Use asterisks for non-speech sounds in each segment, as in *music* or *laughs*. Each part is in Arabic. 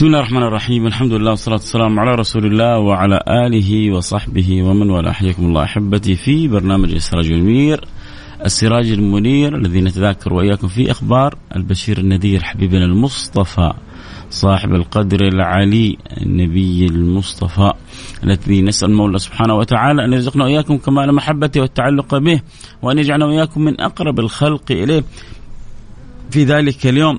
بسم الله الرحمن الرحيم الحمد لله والصلاة والسلام على رسول الله وعلى آله وصحبه ومن والاه حياكم الله أحبتي في برنامج السراج المنير السراج المنير الذي نتذاكر وإياكم فيه أخبار البشير النذير حبيبنا المصطفى صاحب القدر العلي النبي المصطفى الذي نسأل المولى سبحانه وتعالى أن يرزقنا وإياكم كمال محبته والتعلق به وأن يجعلنا وإياكم من أقرب الخلق إليه في ذلك اليوم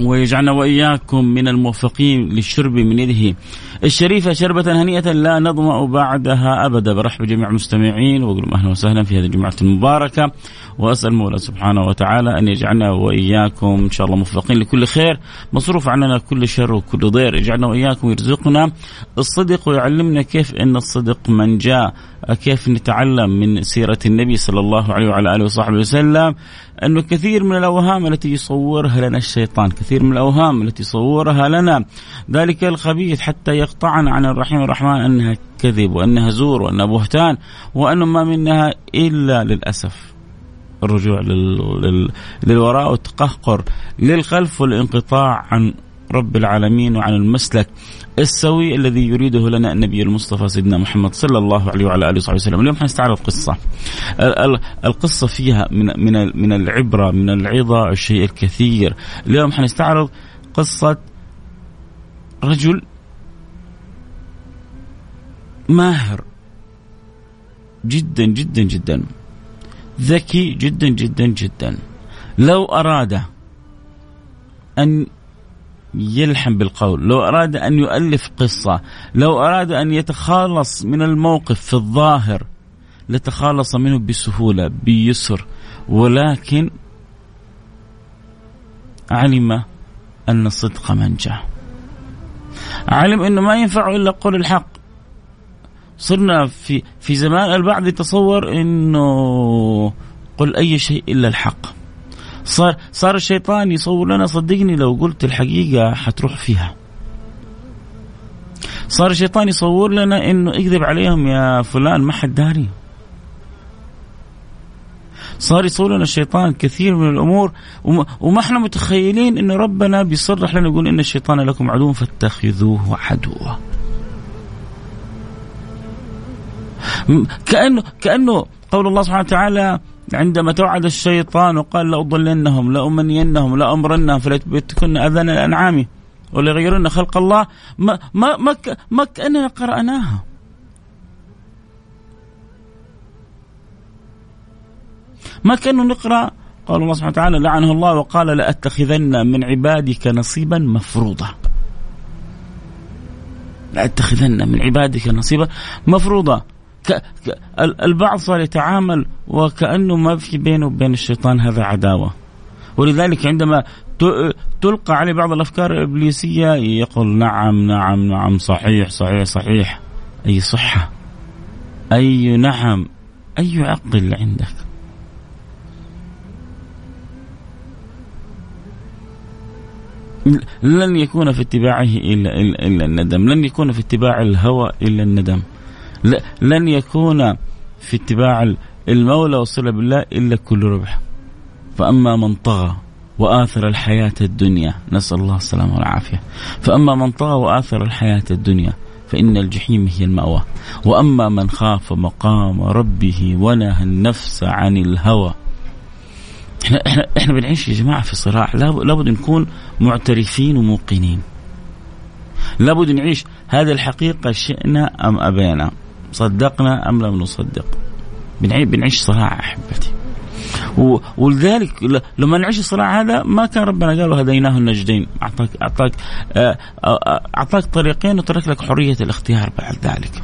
ويجعلنا وإياكم من الموفقين للشرب من يده. الشريفة شربة هنيئة لا نظمأ بعدها أبدا. برحب جميع المستمعين وأقول أهلا وسهلا في هذه الجمعة المباركة. وأسأل المولى سبحانه وتعالى أن يجعلنا وإياكم إن شاء الله موفقين لكل خير. مصروف عننا كل شر وكل ضير. يجعلنا وإياكم يرزقنا. الصدق ويعلمنا كيف إن الصدق من جاء. كيف نتعلم من سيرة النبي صلى الله عليه وعلى آله وصحبه وسلم أنه كثير من الأوهام التي يصورها لنا الشيطان، كثير من الأوهام التي يصورها لنا ذلك الخبيث حتى يقطعنا عن الرحيم الرحمن أنها كذب وأنها زور وأنها بهتان وانه ما منها إلا للأسف الرجوع. لل... للوراء والتقهقر للخلف والانقطاع عن رب العالمين وعن المسلك السوي الذي يريده لنا النبي المصطفى سيدنا محمد صلى الله عليه وعلى آله وصحبه وسلم، اليوم حنستعرض قصة. القصة فيها من من من العبرة من العظة الشيء الكثير، اليوم حنستعرض قصة رجل ماهر. جدا جدا جدا. ذكي جدا جدا جدا. لو أراد أن يلحم بالقول. لو أراد أن يؤلف قصة لو أراد أن يتخلص من الموقف في الظاهر لتخلص منه بسهولة بيسر. ولكن علم أن الصدق منجى علم أنه ما ينفع إلا قول الحق. صرنا في في زمان البعض يتصور إنه قل أي شيء إلا الحق. صار صار الشيطان يصور لنا صدقني لو قلت الحقيقة حتروح فيها. صار الشيطان يصور لنا إنه اكذب عليهم يا فلان ما حد داري. صار يصور لنا الشيطان كثير من الأمور وما إحنا متخيلين إنه ربنا بيصرح لنا يقول إن الشيطان لكم عدو فاتخذوه عدوا. كانه كأنه قول الله سبحانه وتعالى عندما توعد الشيطان وقال لأضلنهم لأمنينهم لأمرنهم فليتبتكن أذان الأنعام وليغيرن خلق الله. ما ما ما, ما كأننا قرأناها. ما كانوا نقرأ؟ قال الله سبحانه وتعالى لعنه الله وقال لأتخذن من عبادك نصيبا مفروضا. لأتخذن من عبادك نصيبا مفروضا. البعض صار يتعامل وكأنه ما في بينه وبين الشيطان هذا عداوة. ولذلك عندما تلقى عليه بعض الأفكار الإبليسية يقول نعم نعم نعم صحيح صحيح صحيح. أي صحة؟ أي نعم؟ أي عقل عندك؟ لن يكون في اتباعه إلا, إلا, إلا الندم لن يكون في اتباع الهوى إلا الندم. لن يكون في اتباع المولى والصلة بالله إلا كل ربح. فأما من طغى وآثر الحياة الدنيا نسأل الله السلامة والعافية. فأما من طغى وآثر الحياة الدنيا فإن الجحيم هي المأوى. وأما من خاف مقام ربه ونهى النفس عن الهوى. إحنا إحنا إحنا بنعيش يا جماعة في صراع. لابد نكون معترفين وموقنين. لابد نعيش هذه الحقيقة شئنا أم أبينا. صدقنا أم لم نصدق بنعيش صراع أحبتي ولذلك لما نعيش الصراع هذا ما كان ربنا قال هديناه النجدين اعطاك اعطاك آه، آه، أعطاك طريقين وترك لك حرية الاختيار بعد ذلك.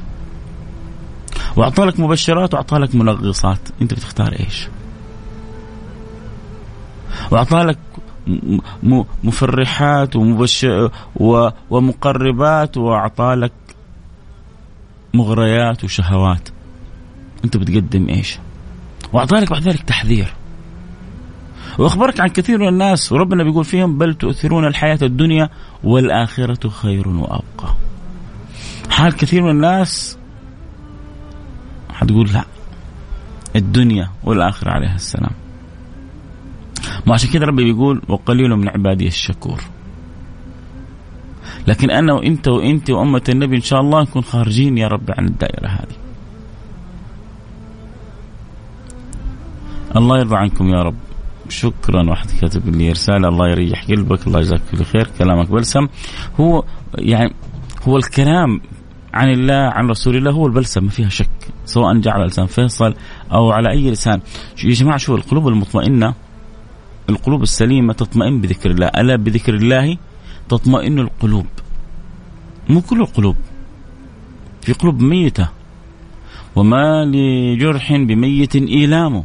وأعطى لك مبشرات وأعطى لك منغصات، أنت بتختار إيش؟ وأعطى لك مفرحات ومبشر ومقربات وأعطى لك مغريات وشهوات انت بتقدم إيش؟ وأعطى لك بعد ذلك تحذير وأخبرك عن كثير من الناس وربنا بيقول فيهم بل تؤثرون الحياة الدنيا والآخرة خير وأبقى. حال كثير من الناس حتقول لا الدنيا والآخرة عليها السلام. ما عشان كذا ربي بيقول وقليل من عبادي الشكور. لكن أنا وإنت وإنت وأمة النبي إن شاء الله نكون خارجين يا رب عن الدائرة هذه. الله يرضى عنكم يا رب. شكرا واحد كاتب لي رسالة. الله يريح قلبك. الله يجزاك كل خير. كلامك بلسم. هو يعني هو الكلام عن الله عن رسول الله هو البلسم. ما فيها شك. سواء جاء على لسان فيصل أو على أي لسان. يا جماعة شو القلوب المطمئنة؟ القلوب السليمة تطمئن بذكر الله. ألا بذكر الله؟ تطمئن القلوب. مو كل القلوب. في قلوب ميتة. وما لجرح بميت إيلامه.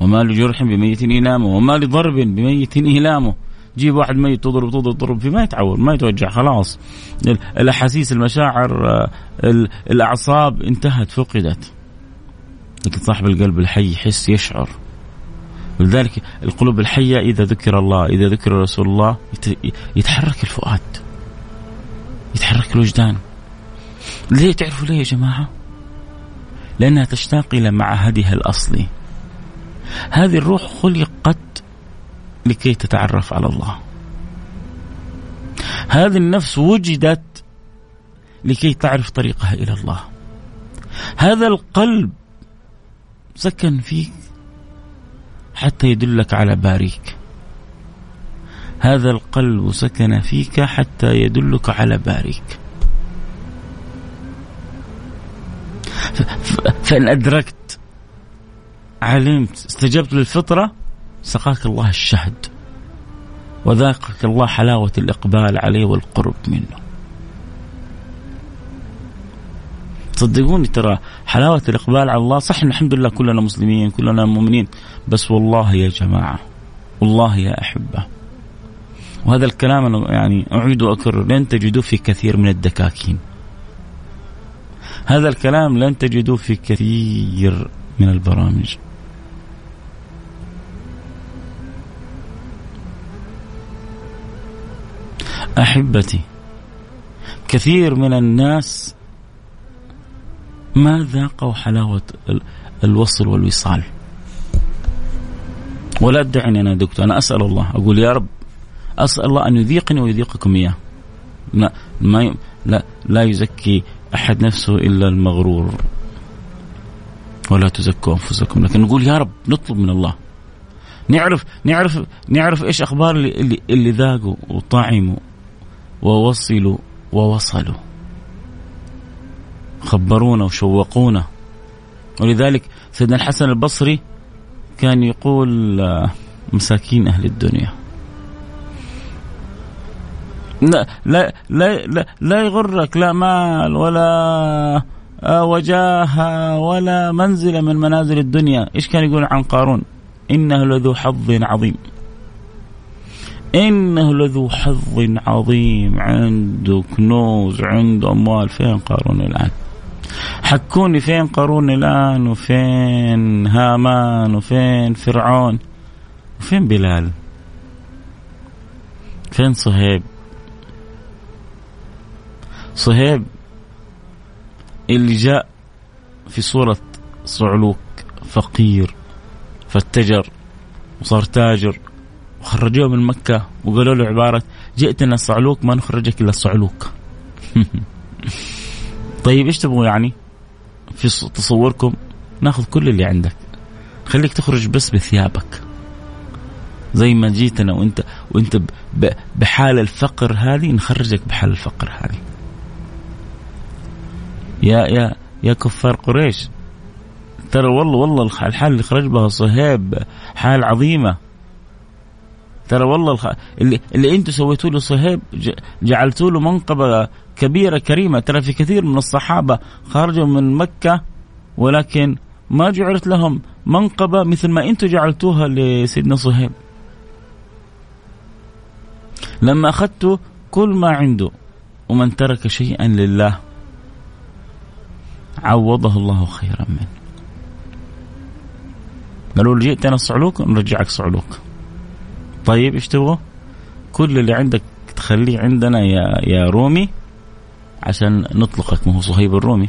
وما لجرح بميت إيلامه. وما لضرب بميت إيلامه. جيب واحد ميت تضرب تضرب تضرب فيه ما يتعور ما يتوجع خلاص. الأحاسيس المشاعر الأعصاب انتهت فقدت. لكن صاحب القلب الحي يحس يشعر. ولذلك القلوب الحية إذا ذكر الله إذا ذكر رسول الله يتحرك الفؤاد. يتحرك الوجدان. ليه تعرفوا ليه يا جماعة؟ لأنها تشتاق إلى معهدها الأصلي. هذه الروح خلقت لكي تتعرف على الله. هذه النفس وجدت لكي تعرف طريقها إلى الله. هذا القلب سكن فيك حتى يدلك على باريك. هذا القلب سكن فيك حتى يدلك على باريك. فإن أدركت علمت استجبت للفطرة سقاك الله الشهد وذاقك الله حلاوة الإقبال عليه والقرب منه. صدقوني ترى حلاوة الإقبال على الله. صح الحمد لله كلنا مسلمين كلنا مؤمنين. بس والله يا جماعة والله يا أحبة. وهذا الكلام أنا يعني أعيد وأكرر لن تجدوه في كثير من الدكاكين. هذا الكلام لن تجدوه في كثير من البرامج. أحبتي كثير من الناس ما ذاقوا حلاوه الوصل والوصال؟ ولا ادعي أنا دكتور أنا أسأل الله أقول يا رب أسأل الله أن يذيقني ويذيقكم إياه. لا ما لا لا يزكي أحد نفسه إلا المغرور. ولا تزكوا أنفسكم لكن نقول يا رب نطلب من الله. نعرف نعرف نعرف إيش أخبار اللي اللي ذاقوا وطعموا ووصلوا ووصلوا. خبرونا وشوقونا. ولذلك سيدنا الحسن البصري كان يقول آه، مساكين أهل الدنيا. لا لا لا لا, يغرك لا مال ولا آه، وجاهة ولا منزلة من منازل الدنيا. إيش كان يقول عن قارون؟ إنه لذو حظ عظيم. إنه لذو حظ عظيم. عنده كنوز عنده أموال. فين قارون الآن؟ حكوني فين قارون الآن وفين هامان وفين فرعون وفين بلال؟ فين صهيب؟ صهيب اللي جاء في صورة صعلوك فقير فاتجر وصار تاجر وخرجوه من مكة وقالوا له عبارة جئتنا صعلوك ما نخرجك إلا صعلوك. *laughs* طيب إيش تبغوا يعني؟ في تصوركم ناخذ كل اللي عندك. خليك تخرج بس بثيابك. زي ما جيت أنا وأنت وانت بحال الفقر هذه نخرجك بحال الفقر هذه. يا يا يا كفار قريش ترى والله والله الحال اللي خرج بها صهيب حال عظيمة. ترى والله الخ... اللي, اللي أنتم سويتوا له صهيب جعلتوا له منقبة كبيرة كريمة. ترى في كثير من الصحابة خرجوا من مكة ولكن ما جعلت لهم منقبة مثل ما أنتم جعلتوها لسيدنا صهيب. لما أخذت كل ما عنده ومن ترك شيئا لله عوضه الله خيرا منه. قالوا جئتنا صعلوك نرجعك صعلوك. طيب إيش تبغى؟ كل اللي عندك تخليه عندنا يا يا رومي. عشان نطلقك ما هو صهيب الرومي.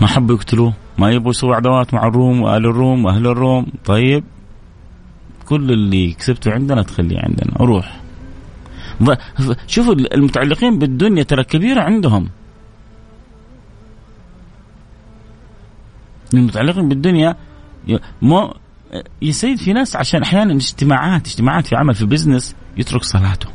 ما حبوا يقتلوه ما يبغوا يسووا عداوات مع الروم وأهل الروم وأهل الروم. طيب كل اللي كسبته عندنا تخليه عندنا روح. شوفوا المتعلقين بالدنيا ترى كبيرة عندهم. المتعلقين بالدنيا مو يا سيد في ناس عشان أحيانا اجتماعات اجتماعات في عمل في business يترك صلاته.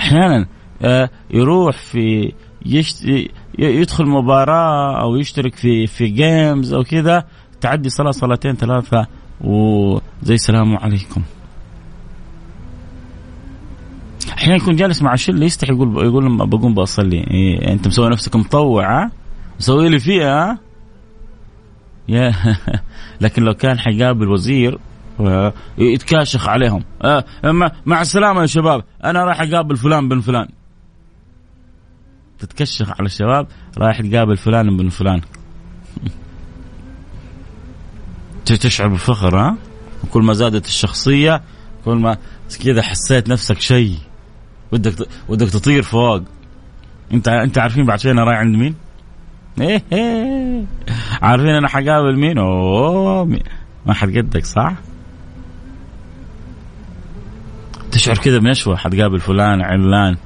أحيانا آه، يروح في يشت... يدخل مباراة أو يشترك في في games أو كذا تعدي صلاة صلاتين ثلاثة وزي السلام عليكم. أحيانا يكون جالس مع شلة يستحي يقول يقول لما بقوم بصلي. إيه انت مسوي نفسك مطوع مسوي لي فيها يا *laughs* لكن لو كان حيقابل وزير يتكاشخ عليهم مع السلامة يا شباب أنا راح أقابل فلان بن فلان تتكشخ على الشباب رايح تقابل فلان بن فلان *laughs* تشعر بالفخر ها كل ما زادت الشخصية كل ما كذا حسيت نفسك شيء ودك ودك تطير فوق انت انت عارفين بعد شوي أنا رايح عند مين؟ إيه إيه عارفين أنا حقابل مين؟ أوه مين. ما حد قدك صح؟ تشعر كذا بنشوة حتقابل فلان علان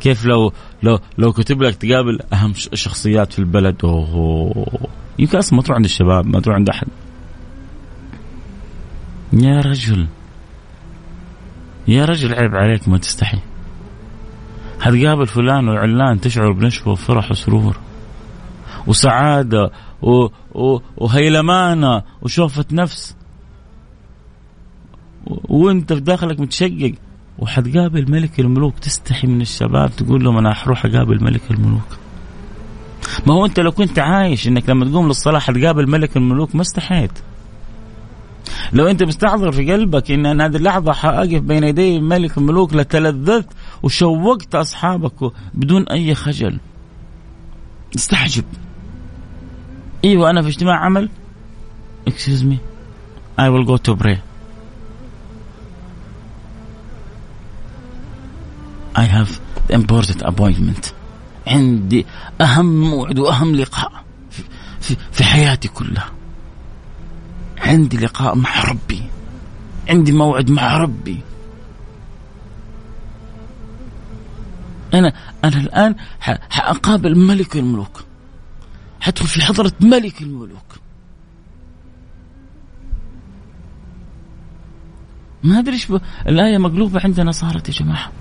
كيف لو لو لو كتب لك تقابل أهم شخصيات في البلد اوه يمكن أصلا ما تروح عند الشباب ما تروح عند أحد. يا رجل. يا رجل عيب عليك ما تستحي. حتقابل فلان وعلان تشعر بنشوة وفرح وسرور. وسعادة و... و... وهيلمانة وشوفة نفس. وانت في داخلك متشقق وحتقابل ملك الملوك تستحي من الشباب تقول لهم أنا حروح أقابل ملك الملوك. ما هو أنت لو كنت عايش إنك لما تقوم للصلاة حتقابل ملك الملوك ما استحيت. لو أنت مستحضر في قلبك إن أنا هذه اللحظة حأقف بين يدي ملك الملوك لتلذذت وشوقت أصحابك بدون أي خجل. استحجب. إيوه أنا في اجتماع عمل. Excuse me. I will go to pray I have important appointment. عندي أهم موعد وأهم لقاء في, في, حياتي كلها. عندي لقاء مع ربي. عندي موعد مع ربي. أنا أنا الآن حأقابل ملك الملوك. حدخل في حضرة ملك الملوك. ما أدري إيش الآية مقلوبة عندنا صارت يا جماعة.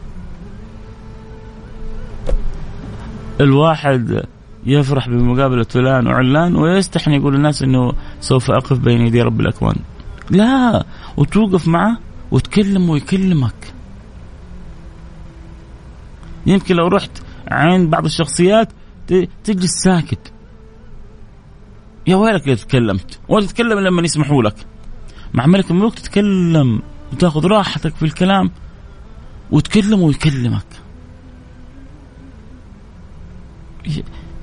الواحد يفرح بمقابلة فلان وعلان ويستحن يقول للناس إنه سوف أقف بين يدي رب الأكوان. لا وتوقف معه وتكلم ويكلمك. يمكن لو رحت عند بعض الشخصيات تجلس ساكت. يا ويلك إذا تكلمت ولا تتكلم لما يسمحوا لك. مع ملك الملوك تتكلم وتأخذ راحتك في الكلام وتكلم ويكلمك.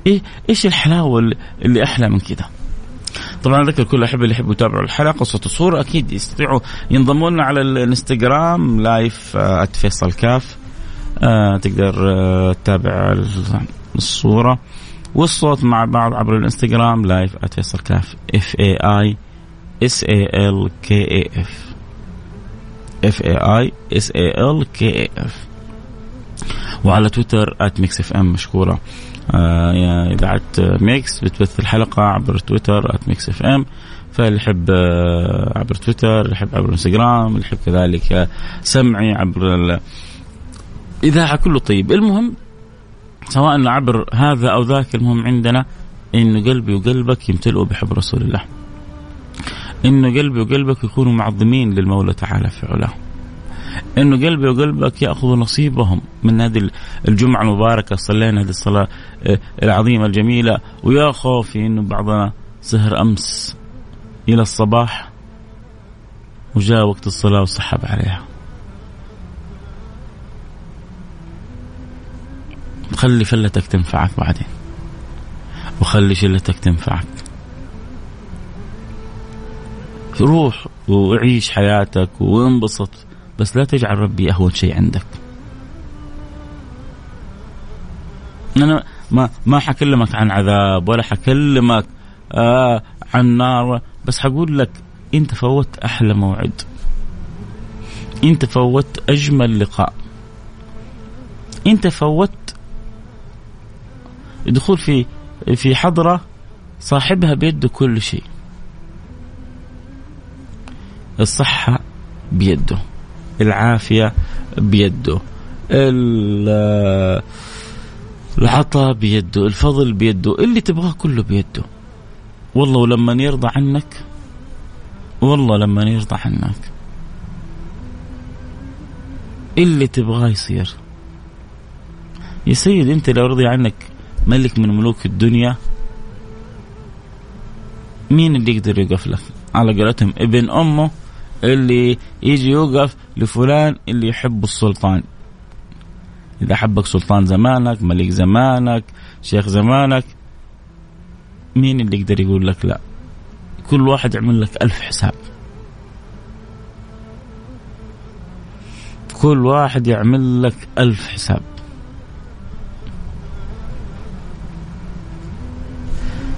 إيه إيش الحلاوة اللي أحلى من كذا طبعا أذكر كل الاحبه اللي يحبوا يتابعوا الحلقة صوت وصوره أكيد يستطيعوا ينضموا لنا على الإنستغرام live @فيصل كاف آه تقدر آه تتابع الصورة والصوت مع بعض عبر الإنستغرام live @فيصل كاف F A I S A L K A F F A I S A L K A F وعلى تويتر @Mix FM مشكورة. إذاعة Mix بتبث الحلقة عبر تويتر @Mix FM فاللي يحب آه، عبر تويتر اللي يحب عبر انستغرام اللي يحب كذلك سمعي عبر الاذاعه كله طيب. المهم سواء عبر هذا أو ذاك المهم عندنا انه قلبي وقلبك يمتلئوا بحب رسول الله. انه قلبي وقلبك يكونوا معظمين للمولى تعالى في علاه. إنه قلبي وقلبك ياخذوا نصيبهم من هذه الجمعة المباركة صلينا هذه الصلاة آه، العظيمة الجميلة. ويا خوفي إنه بعضنا سهر أمس إلى الصباح وجاء وقت الصلاة وسحب عليها. خلي فلتك تنفعك بعدين. وخلي شلتك تنفعك. روح وعيش حياتك وانبسط. بس لا تجعل ربي أهون شيء عندك. أنا ما ما حكلمك عن عذاب ولا حكلمك آه عن نار بس حقول لك انت فوت أحلى موعد. انت فوت أجمل لقاء. انت فوت الدخول في في حضرة صاحبها بيده كل شيء. الصحة بيده. العافية بيده. العطاء بيده الفضل بيده اللي تبغاه كله بيده. والله ولما يرضى عنك والله لما يرضى عنك. اللي تبغاه يصير. يا سيد انت لو رضي عنك ملك من ملوك الدنيا مين اللي يقدر يوقف لك على قولتهم ابن أمه اللي يجي يوقف لفلان اللي يحب السلطان. إذا حبك سلطان زمانك ملك زمانك شيخ زمانك مين اللي يقدر يقول لك لا؟ كل واحد يعمل لك ألف حساب. كل واحد يعمل لك ألف حساب.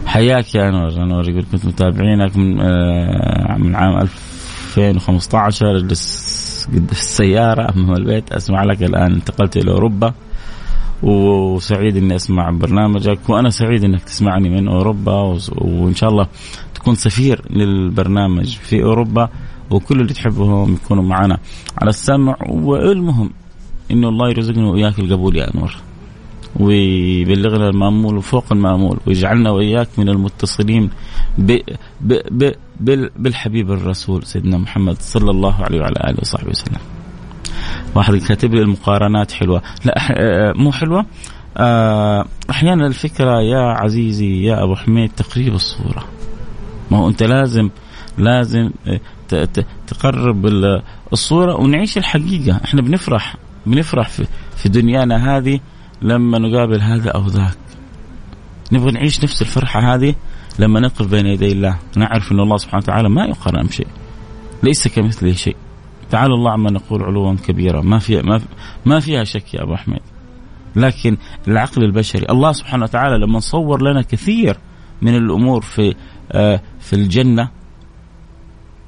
حياك يا انور انور يقول كنت متابعينك من آه من عام 2015 أجلس في السيارة امام البيت أسمع لك الآن انتقلت إلى أوروبا. وسعيد إني أسمع برنامجك وأنا سعيد إنك تسمعني من أوروبا وإن شاء الله تكون سفير للبرنامج في أوروبا وكل اللي تحبهم يكونوا معنا على السمع. والمهم إنه الله يرزقنا وإياك القبول يا أنور. ويبلغنا المأمول وفوق المأمول ويجعلنا وإياك من المتصلين ب ب ب بالحبيب الرسول سيدنا محمد صلى الله عليه وعلى آله وصحبه وسلم. واحد كاتب لي المقارنات حلوة، لا آه، مو حلوة آه، أحيانا الفكرة يا عزيزي يا أبو حميد تقريب الصورة. ما هو أنت لازم لازم آه، تقرب الصورة ونعيش الحقيقة، إحنا بنفرح بنفرح في دنيانا هذه لما نقابل هذا أو ذاك. نبغى نعيش نفس الفرحة هذه لما نقف بين يدي الله. نعرف إن الله سبحانه وتعالى ما يقارن بشيء. ليس كمثله شيء. تعالى الله عما نقول علوا كبيرا. ما فيها ما, ما فيها شك يا أبو أحمد. لكن العقل البشري. الله سبحانه وتعالى لما صور لنا كثير من الأمور في آه في الجنة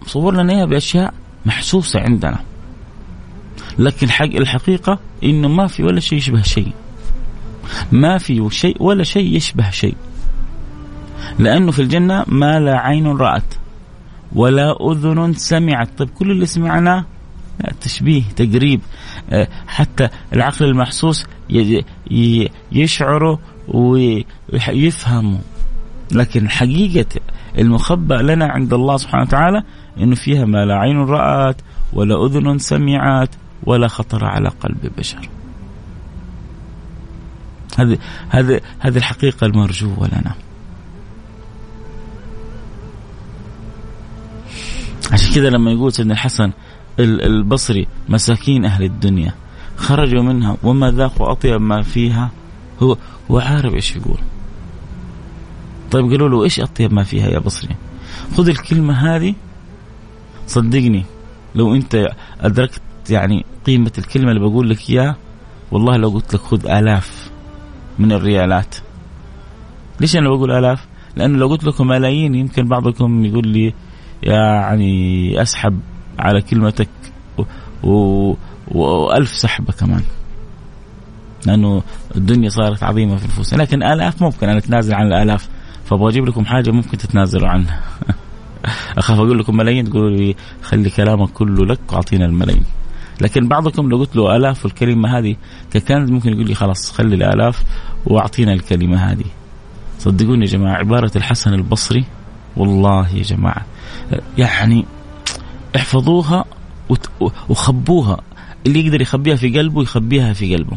صور لنا إياها بأشياء محسوسة عندنا. لكن حق الحقيقة إنه ما في ولا شيء يشبه شيء. ما في شيء ولا شيء يشبه شيء. لأنه في الجنة ما لا عين رأت ولا أذن سمعت. طيب كل اللي سمعناه تشبيه تقريب. آه، حتى العقل المحسوس يشعره ويفهمه لكن حقيقة المخبأ لنا عند الله سبحانه وتعالى إنه فيها ما لا عين رأت ولا أذن سمعت ولا خطر على قلب بشر. هذه هذه هذه الحقيقة المرجوة لنا. عشان كذا لما يقول سيدنا الحسن البصري مساكين أهل الدنيا خرجوا منها وما ذاقوا أطيب ما فيها. هو هو عارف إيش يقول. طيب قالوا له إيش أطيب ما فيها يا بصري؟ خذ الكلمة هذه صدقني لو أنت أدركت يعني قيمة الكلمة اللي بقول لك إياها والله لو قلت لك خذ آلاف. من الريالات. ليش أنا بقول آلاف؟ لأنه لو قلت لكم ملايين يمكن بعضكم يقول لي يعني أسحب على كلمتك و... و... وألف سحبة كمان. لأنه الدنيا صارت عظيمة في نفوسنا لكن آلاف ممكن ان أتنازل عن الآلاف. فأبغى أجيب لكم حاجة ممكن تتنازلوا عنها. *laughs* أخاف أقول لكم ملايين تقولوا لي خلي كلامك كله لك وأعطينا الملايين. لكن بعضكم لو قلت له آلاف والكلمة هذه ككنز ممكن يقول لي خلاص خلي الآلاف واعطينا الكلمة هذه. صدقوني يا جماعة عبارة الحسن البصري والله يا جماعة يعني احفظوها وخبوها. اللي يقدر يخبيها في قلبه يخبيها في قلبه.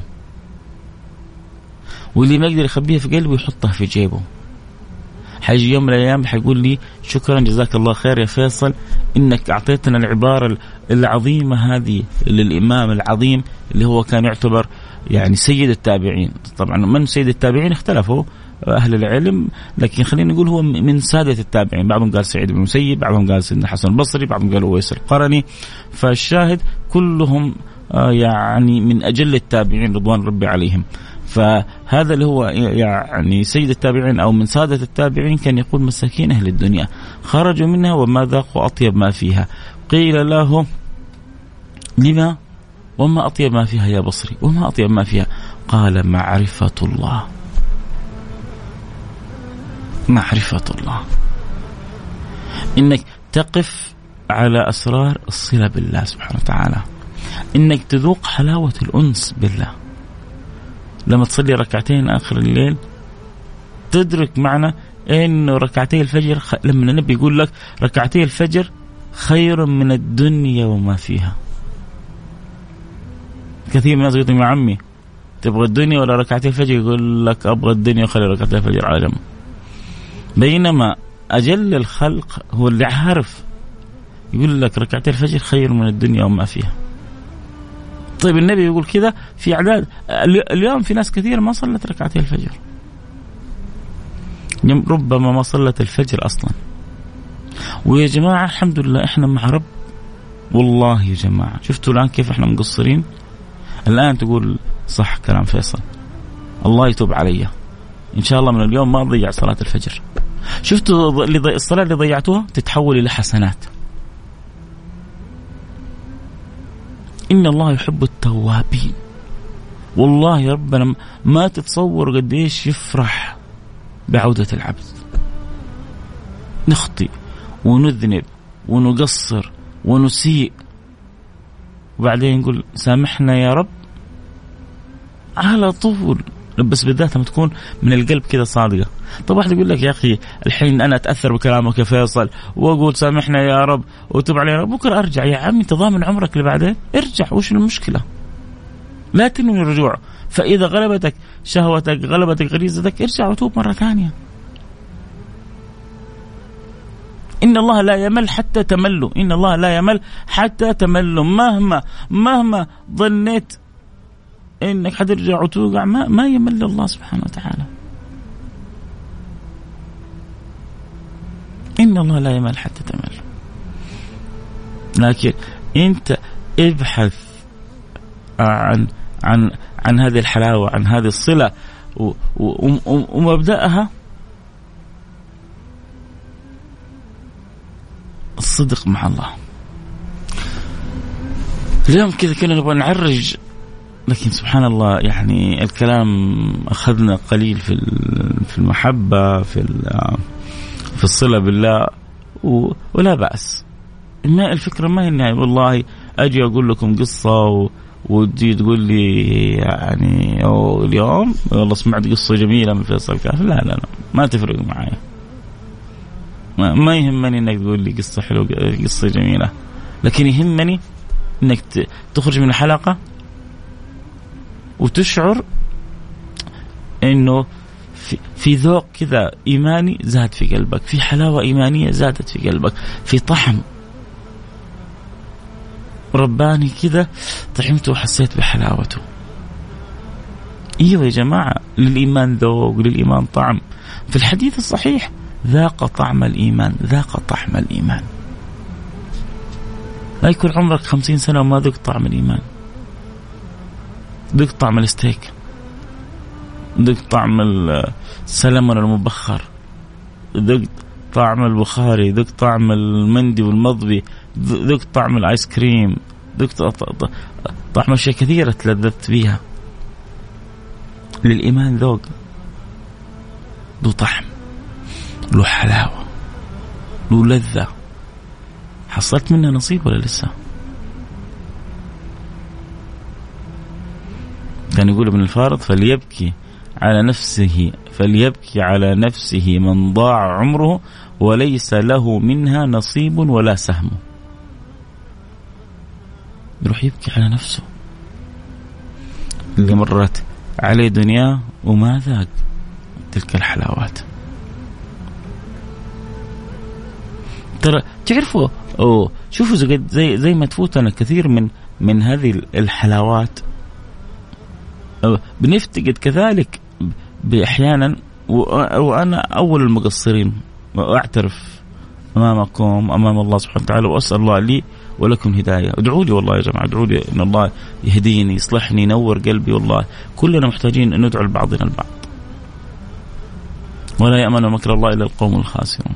واللي ما يقدر يخبيها في قلبه يحطها في جيبه. حيجي يوم من الأيام حيقول لي شكرا جزاك الله خير يا فيصل. إنك أعطيتنا العبارة العظيمة هذه للإمام العظيم اللي هو كان يعتبر يعني سيد التابعين. طبعا من سيد التابعين؟ اختلفوا أهل العلم. لكن خلينا نقول هو من سادة التابعين. بعضهم قال سعيد بن المسيب بعضهم قال سيدنا الحسن البصري بعضهم قال أويس القرني. فالشاهد كلهم آه، يعني من أجل التابعين رضوان ربي عليهم. فهذا اللي هو يعني سيد التابعين أو من سادة التابعين كان يقول مساكين أهل الدنيا خرجوا منها وما ذاقوا أطيب ما فيها. قيل له لما؟ وما أطيب ما فيها يا بصري وما أطيب ما فيها؟ قال معرفة الله. معرفة الله. إنك تقف على أسرار الصلة بالله سبحانه وتعالى. إنك تذوق حلاوة الأنس بالله. لما تصلي ركعتين آخر الليل تدرك معنى إنه ركعتي الفجر خ... لما النبي يقول لك ركعتي الفجر خير من الدنيا وما فيها. كثير من الناس يقول يا عمي تبغى الدنيا ولا ركعتي الفجر يقول لك أبغى الدنيا وخلي ركعتي الفجر على. بينما أجل الخلق هو اللي عارف يقول لك ركعتي الفجر خير من الدنيا وما فيها. طيب النبي يقول كذا في إعداد. اليوم في ناس كثير ما صلت ركعتي الفجر. ربما ما صلت الفجر أصلا. ويا جماعة الحمد لله إحنا مع رب. والله يا جماعة شفتوا الآن كيف إحنا مقصرين؟ الآن تقول صح كلام فيصل. الله يتوب علي. إن شاء الله من اليوم ما اضيع صلاة الفجر. شفتوا الصلاة اللي ضيعتوها؟ تتحول إلى حسنات. إن الله يحب التوابين. والله ربنا ما تتصور قديش يفرح بعودة العبد. نخطئ ونذنب ونقصر ونسيء. وبعدين نقول سامحنا يا رب على طول. بس بالذات لما تكون من القلب كذا صادقة. طب واحد يقول لك يا أخي الحين أنا أتأثر بكلامك يا فيصل وأقول سامحنا يا رب وتب علينا بكرة أرجع. يا عمي أنت ضامن عمرك اللي بعدين؟ ارجع وش المشكلة؟ لا تنوي الرجوع. فإذا غلبتك شهوتك غلبتك غريزتك ارجع وتوب مرة ثانية. إن الله لا يمل حتى تملوا. إن الله لا يمل حتى تملوا. مهما مهما ظنيت إنك حترجع وتوقع ما ما يمل الله سبحانه وتعالى. إن الله لا يمل حتى تمل. لكن أنت ابحث عن عن عن هذه الحلاوة عن هذه الصلة ومبدأها الصدق مع الله. اليوم كذا كنا نبغى نعرج لكن سبحان الله يعني الكلام أخذنا قليل في في المحبة في في الصلة بالله ولا بأس. ما الفكرة ما هي النهايه والله أجي أقول لكم قصة وتجي تقول لي يعني اليوم والله سمعت قصة جميلة من فيصل كاف لا لا لا ما تفرق معي ما يهمني إنك تقول لي قصة حلوة قصة جميلة. لكن يهمني إنك تخرج من الحلقة وتشعر إنه في, ذوق كذا إيماني زاد في قلبك، في حلاوة إيمانية زادت في قلبك، في طعم رباني كذا طعمته وحسيت بحلاوته. إيوه يا جماعة للإيمان ذوق للإيمان طعم. في الحديث الصحيح ذاق طعم الإيمان، ذاق طعم الإيمان. لا يكون عمرك خمسين سنة وما ذقت طعم الإيمان. ذقت طعم الستيك. ذقت طعم السلمون المبخر. ذقت طعم البخاري ذقت طعم المندي والمضبي ذقت طعم الآيس كريم. ذقت طعم أشياء كثيرة تلذذت بها للإيمان ذوق. له طعم. له حلاوة. له لذة. حصلت منها نصيب ولا لسه؟ كان يقول ابن الفارض فليبكي على نفسه فليبكي على نفسه من ضاع عمره وليس له منها نصيب ولا سهم. يروح يبكي على نفسه. اللي مرت عليه دنياه وما ذاق تلك الحلاوات. ترى تعرفوا أوه شوفوا زي زي ما تفوتنا كثير من من هذه الحلاوات. بنفتقد كذلك أحيانا وأنا أول المقصرين وأعترف أمامكم أمام الله سبحانه وتعالى وأسأل الله لي ولكم هداية، ادعوا لي والله يا جماعة ادعوا لي إن الله يهديني يصلحني ينور قلبي والله، كلنا محتاجين أن ندعو لبعضنا البعض. ولا يأمن مكر الله إلا القوم الخاسرون.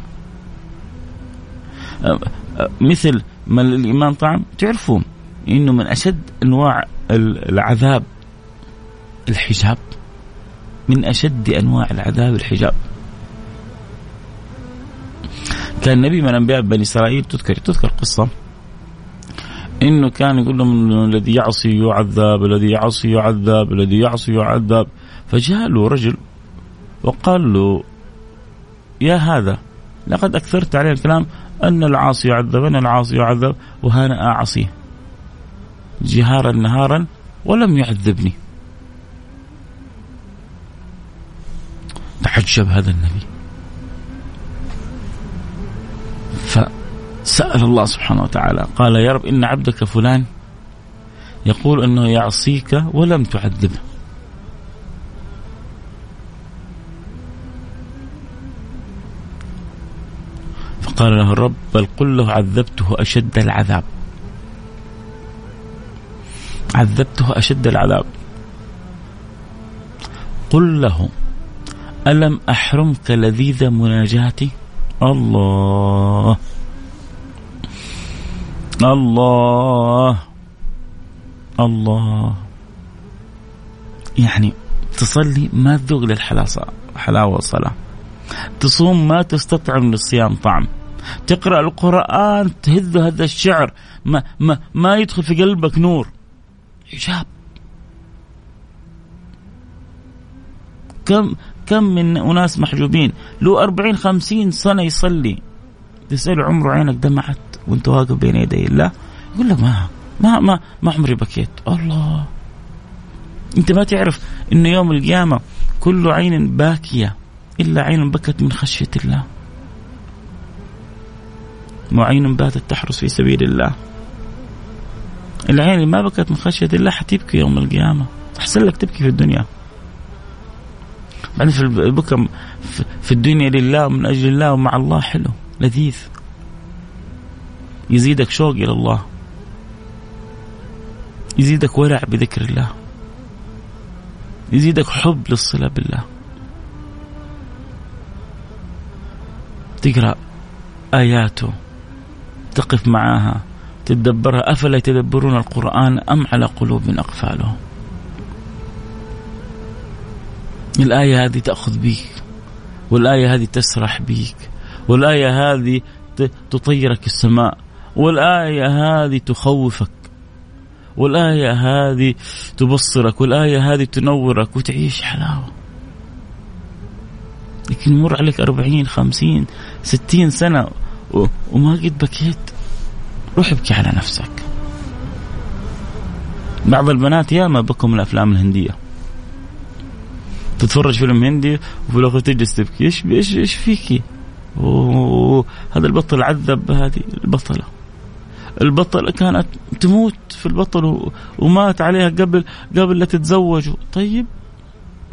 مثل ما الإيمان طعم تعرفوا إنه من أشد أنواع العذاب الحجاب من أشد أنواع العذاب الحجاب. كان نبي من أنبياء بني إسرائيل تذكر تذكر قصة. إنه كان يقول لهم الذي يعصي يعذب الذي يعصي يعذب الذي يعصي يعذب. فجاء له رجل وقال له يا هذا لقد أكثرت عليه الكلام أن العاصي يعذب أن العاصي يعذب وهنا أعصيه جهارا نهارا ولم يعذبني. تعجب هذا النبي. فسأل الله سبحانه وتعالى قال يا رب إن عبدك فلان يقول أنه يعصيك ولم تعذبه. فقال له الرب بل قل له عذبته أشد العذاب. عذبته أشد العذاب. قل له. ألم أحرمك لذيذ مناجاتي؟ الله. الله. الله. يعني تصلي ما تذوق للحلاوة حلاوة الصلاة. تصوم ما تستطعم للصيام طعم. تقرأ القرآن تهذ هذا الشعر. ما, ما, ما يدخل في قلبك نور. حجاب كم كم من أناس محجوبين؟ له أربعين خمسين سنة يصلي. تسأل عمره عينك دمعت وانت واقف بين يدي الله. يقول لك ما ما ما ما عمري بكيت. الله. أنت ما تعرف انه يوم القيامة كل عين باكية إلا عين بكت من خشية الله. وعين باتت تحرس في سبيل الله. العين اللي ما بكت من خشية الله حتبكي يوم القيامة. أحسن لك تبكي في الدنيا. في البكم في الدنيا لله من أجل الله ومع الله حلو لذيذ. يزيدك شوق إلى الله. يزيدك ورع بذكر الله. يزيدك حب للصله بالله. تقرأ آياته تقف معها تدبرها. أفلا يتدبرون القرآن أم على قلوب اقفالهم الآية هذه تأخذ بيك والآية هذه تسرح بيك والآية هذه تطيرك السماء والآية هذه تخوفك والآية هذه تبصرك والآية هذه تنورك وتعيش حلاوة. لكن يمر عليك أربعين خمسين ستين سنة وما قد بكيت روح ابكي على نفسك. بعض البنات ياما بكوا من الأفلام الهندية. تتفرج فيلم هندي وفي الآخر تجلس تبكي. إيش إيش إيش فيكي؟ هذا البطل عذب هذه البطلة. البطل كانت تموت في البطل ومات عليها قبل قبل لا تتزوجوا طيب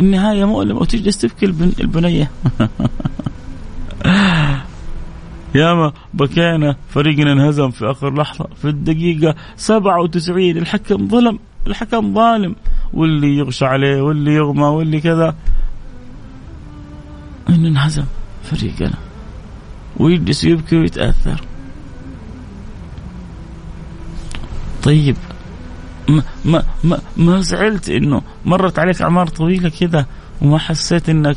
النهاية مؤلمة وتجلس تبكي البنية. *laughs* ياما بكينا فريقنا انهزم في آخر لحظة. في الدقيقة 97 الحكم ظلم الحكم ظالم. واللي يغشى عليه واللي يغمى واللي كذا. إنه انهزم فريقنا. ويجلس يبكي ويتأثر. طيب. ما ما ما, ما زعلت إنه مرت عليك أعمار طويلة كذا وما حسيت إنك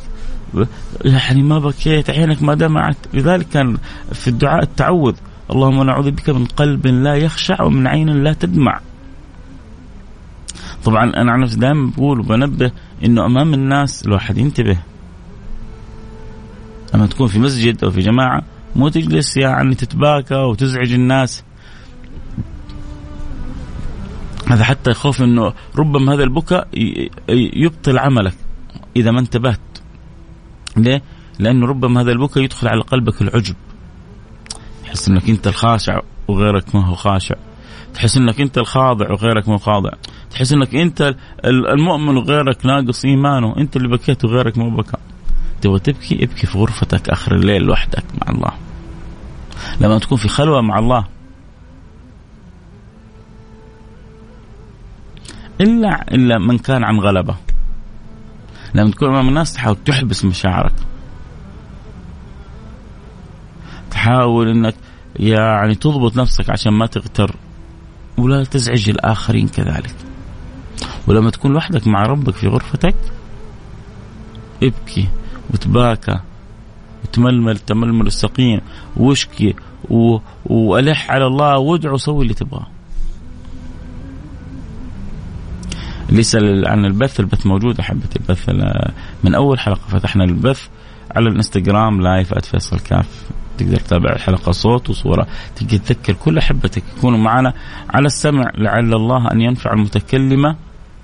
يعني ما بكيت عينك ما دمعت. لذلك كان في الدعاء التعوذ. اللهم نعوذ بك من قلب لا يخشع ومن عين لا تدمع. طبعا أنا عن نفسي دائما بقول وبنبه إنه أمام الناس الواحد ينتبه. لما تكون في مسجد أو في جماعة مو تجلس يعني تتباكى وتزعج الناس. هذا حتى يخوف إنه ربما هذا البكاء يبطل عملك إذا ما انتبهت. ليه؟ لأنه ربما هذا البكاء يدخل على قلبك العجب. تحس إنك أنت الخاشع وغيرك ما هو خاشع. تحس إنك أنت الخاضع وغيرك ما هو خاضع. تحس إنك أنت المؤمن وغيرك ناقص ايمانه انت اللي بكيت وغيرك ما بكى. تبغى تبكي؟ ابكي في غرفتك آخر الليل لوحدك مع الله. لما تكون في خلوة مع الله. الا إلا من كان عن غلبة. لما تكون أمام الناس تحاول تحبس مشاعرك. تحاول إنك يعني تضبط نفسك عشان ما تغتر. ولا تزعج الآخرين كذلك. ولما تكون لوحدك مع ربك في غرفتك ابكي وتباكى وتململ تململ السقيم واشكي و... وألح على الله وادعو وسوي اللي تبغاه. لسه عن البث البث موجود أحبتي. البث من أول حلقة فتحنا البث على الإنستغرام لايف @فيصل كاف تقدر تتابع الحلقة صوت وصورة. تقدر تذكر كل أحبتك يكونوا معنا على السمع لعل الله أن ينفع المتكلمة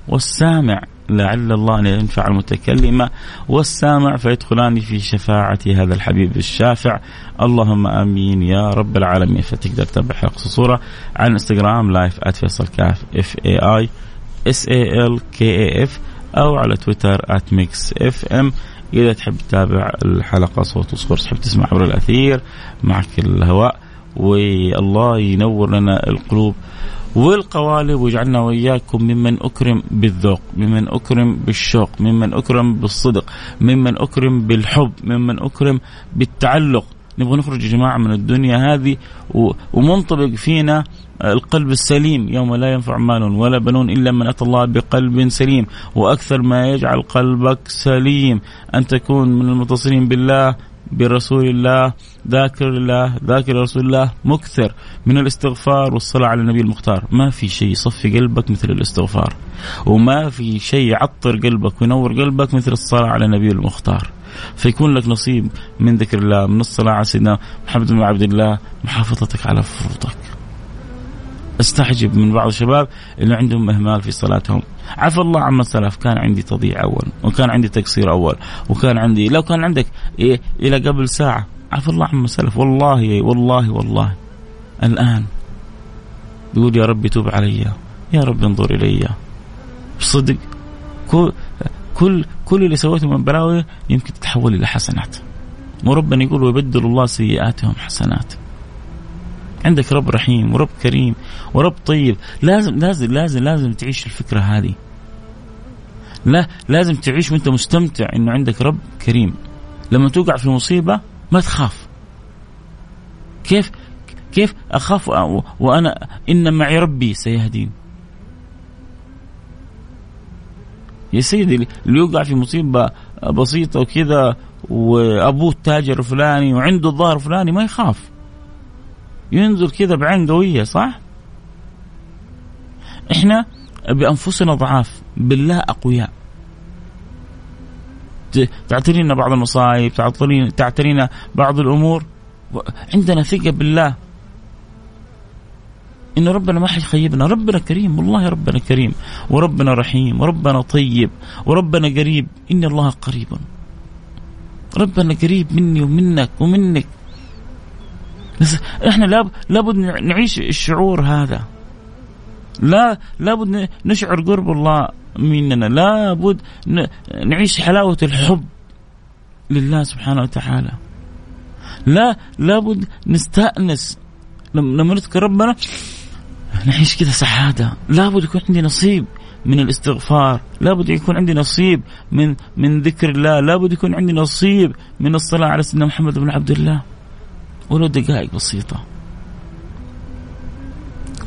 والسامع لعل الله أن ينفع المتكلمة والسامع فيدخلان في شفاعة هذا الحبيب الشافع. اللهم آمين يا رب العالمين. فتقدر تتابع حلقة صوره على الانستغرام live @فيصل كاف F A I S A L K A F أو على تويتر @Mix FM إذا تحب تتابع الحلقة صوت وصور تحب تسمع عبر الأثير معك الهواء والله ينور لنا القلوب والقوالب ويجعلنا وإياكم ممن أكرم بالذوق، ممن أكرم بالشوق، ممن أكرم بالصدق، ممن أكرم بالحب، ممن أكرم بالتعلق، نبغى نخرج يا جماعة من الدنيا هذه ومنطبق فينا القلب السليم يوم لا ينفع مال ولا بنون إلا من أتى الله بقلب سليم. وأكثر ما يجعل قلبك سليم أن تكون من المتصلين بالله برسول الله ذاكر الله ذاكر رسول الله مكثر من الاستغفار والصلاة على النبي المختار. ما في شيء يصفي قلبك مثل الاستغفار وما في شيء يعطر قلبك وينور قلبك مثل الصلاة على النبي المختار. فيكون لك نصيب من ذكر الله من الصلاة على سيدنا محمد بن عبد الله محافظتك على فروضك. أستحجب من بعض الشباب اللي عندهم إهمال في صلاتهم. عفى الله عما سلف. كان عندي تضييع أول وكان عندي تقصير أول وكان عندي لو كان عندك إيه إلى قبل ساعة. عفى الله عما سلف. والله والله والله. الآن يقول يا رب توب علي يا رب انظر إلي. صدق كل كل كل اللي سويته من بلاوي يمكن تتحول إلى حسنات. وربنا يقول ويبدل الله سيئاتهم حسنات. عندك رب رحيم ورب كريم ورب طيب. لازم لازم لازم لازم تعيش الفكرة هذه. لا لازم تعيش وانت مستمتع انه عندك رب كريم. لما توقع في مصيبة ما تخاف. كيف كيف أخاف وأنا إن معي ربي سيهدين؟ يا سيدي اللي يوقع في مصيبة بسيطة وكذا وأبوه تاجر فلاني وعنده الظاهر فلاني ما يخاف. ينظر كذا بعين قوية صح؟ إحنا بأنفسنا ضعاف. بالله أقوياء. تعترينا بعض المصايب تعترينا بعض الأمور. عندنا ثقة بالله. إن ربنا ما حيخيبنا ربنا كريم والله ربنا كريم. وربنا رحيم وربنا طيب وربنا قريب. إن الله قريب. ربنا قريب مني ومنك ومنك. إحنا لابد نعيش الشعور هذا. لا لابد نشعر قرب الله مننا. لابد نعيش حلاوة الحب لله سبحانه وتعالى. لا لابد نستأنس. لما نذكر ربنا نعيش كذا سعادة. لابد يكون عندي نصيب من الاستغفار. لابد يكون عندي نصيب من من ذكر الله. لابد يكون عندي نصيب من الصلاة على سيدنا محمد بن عبد الله. ولو دقائق بسيطة.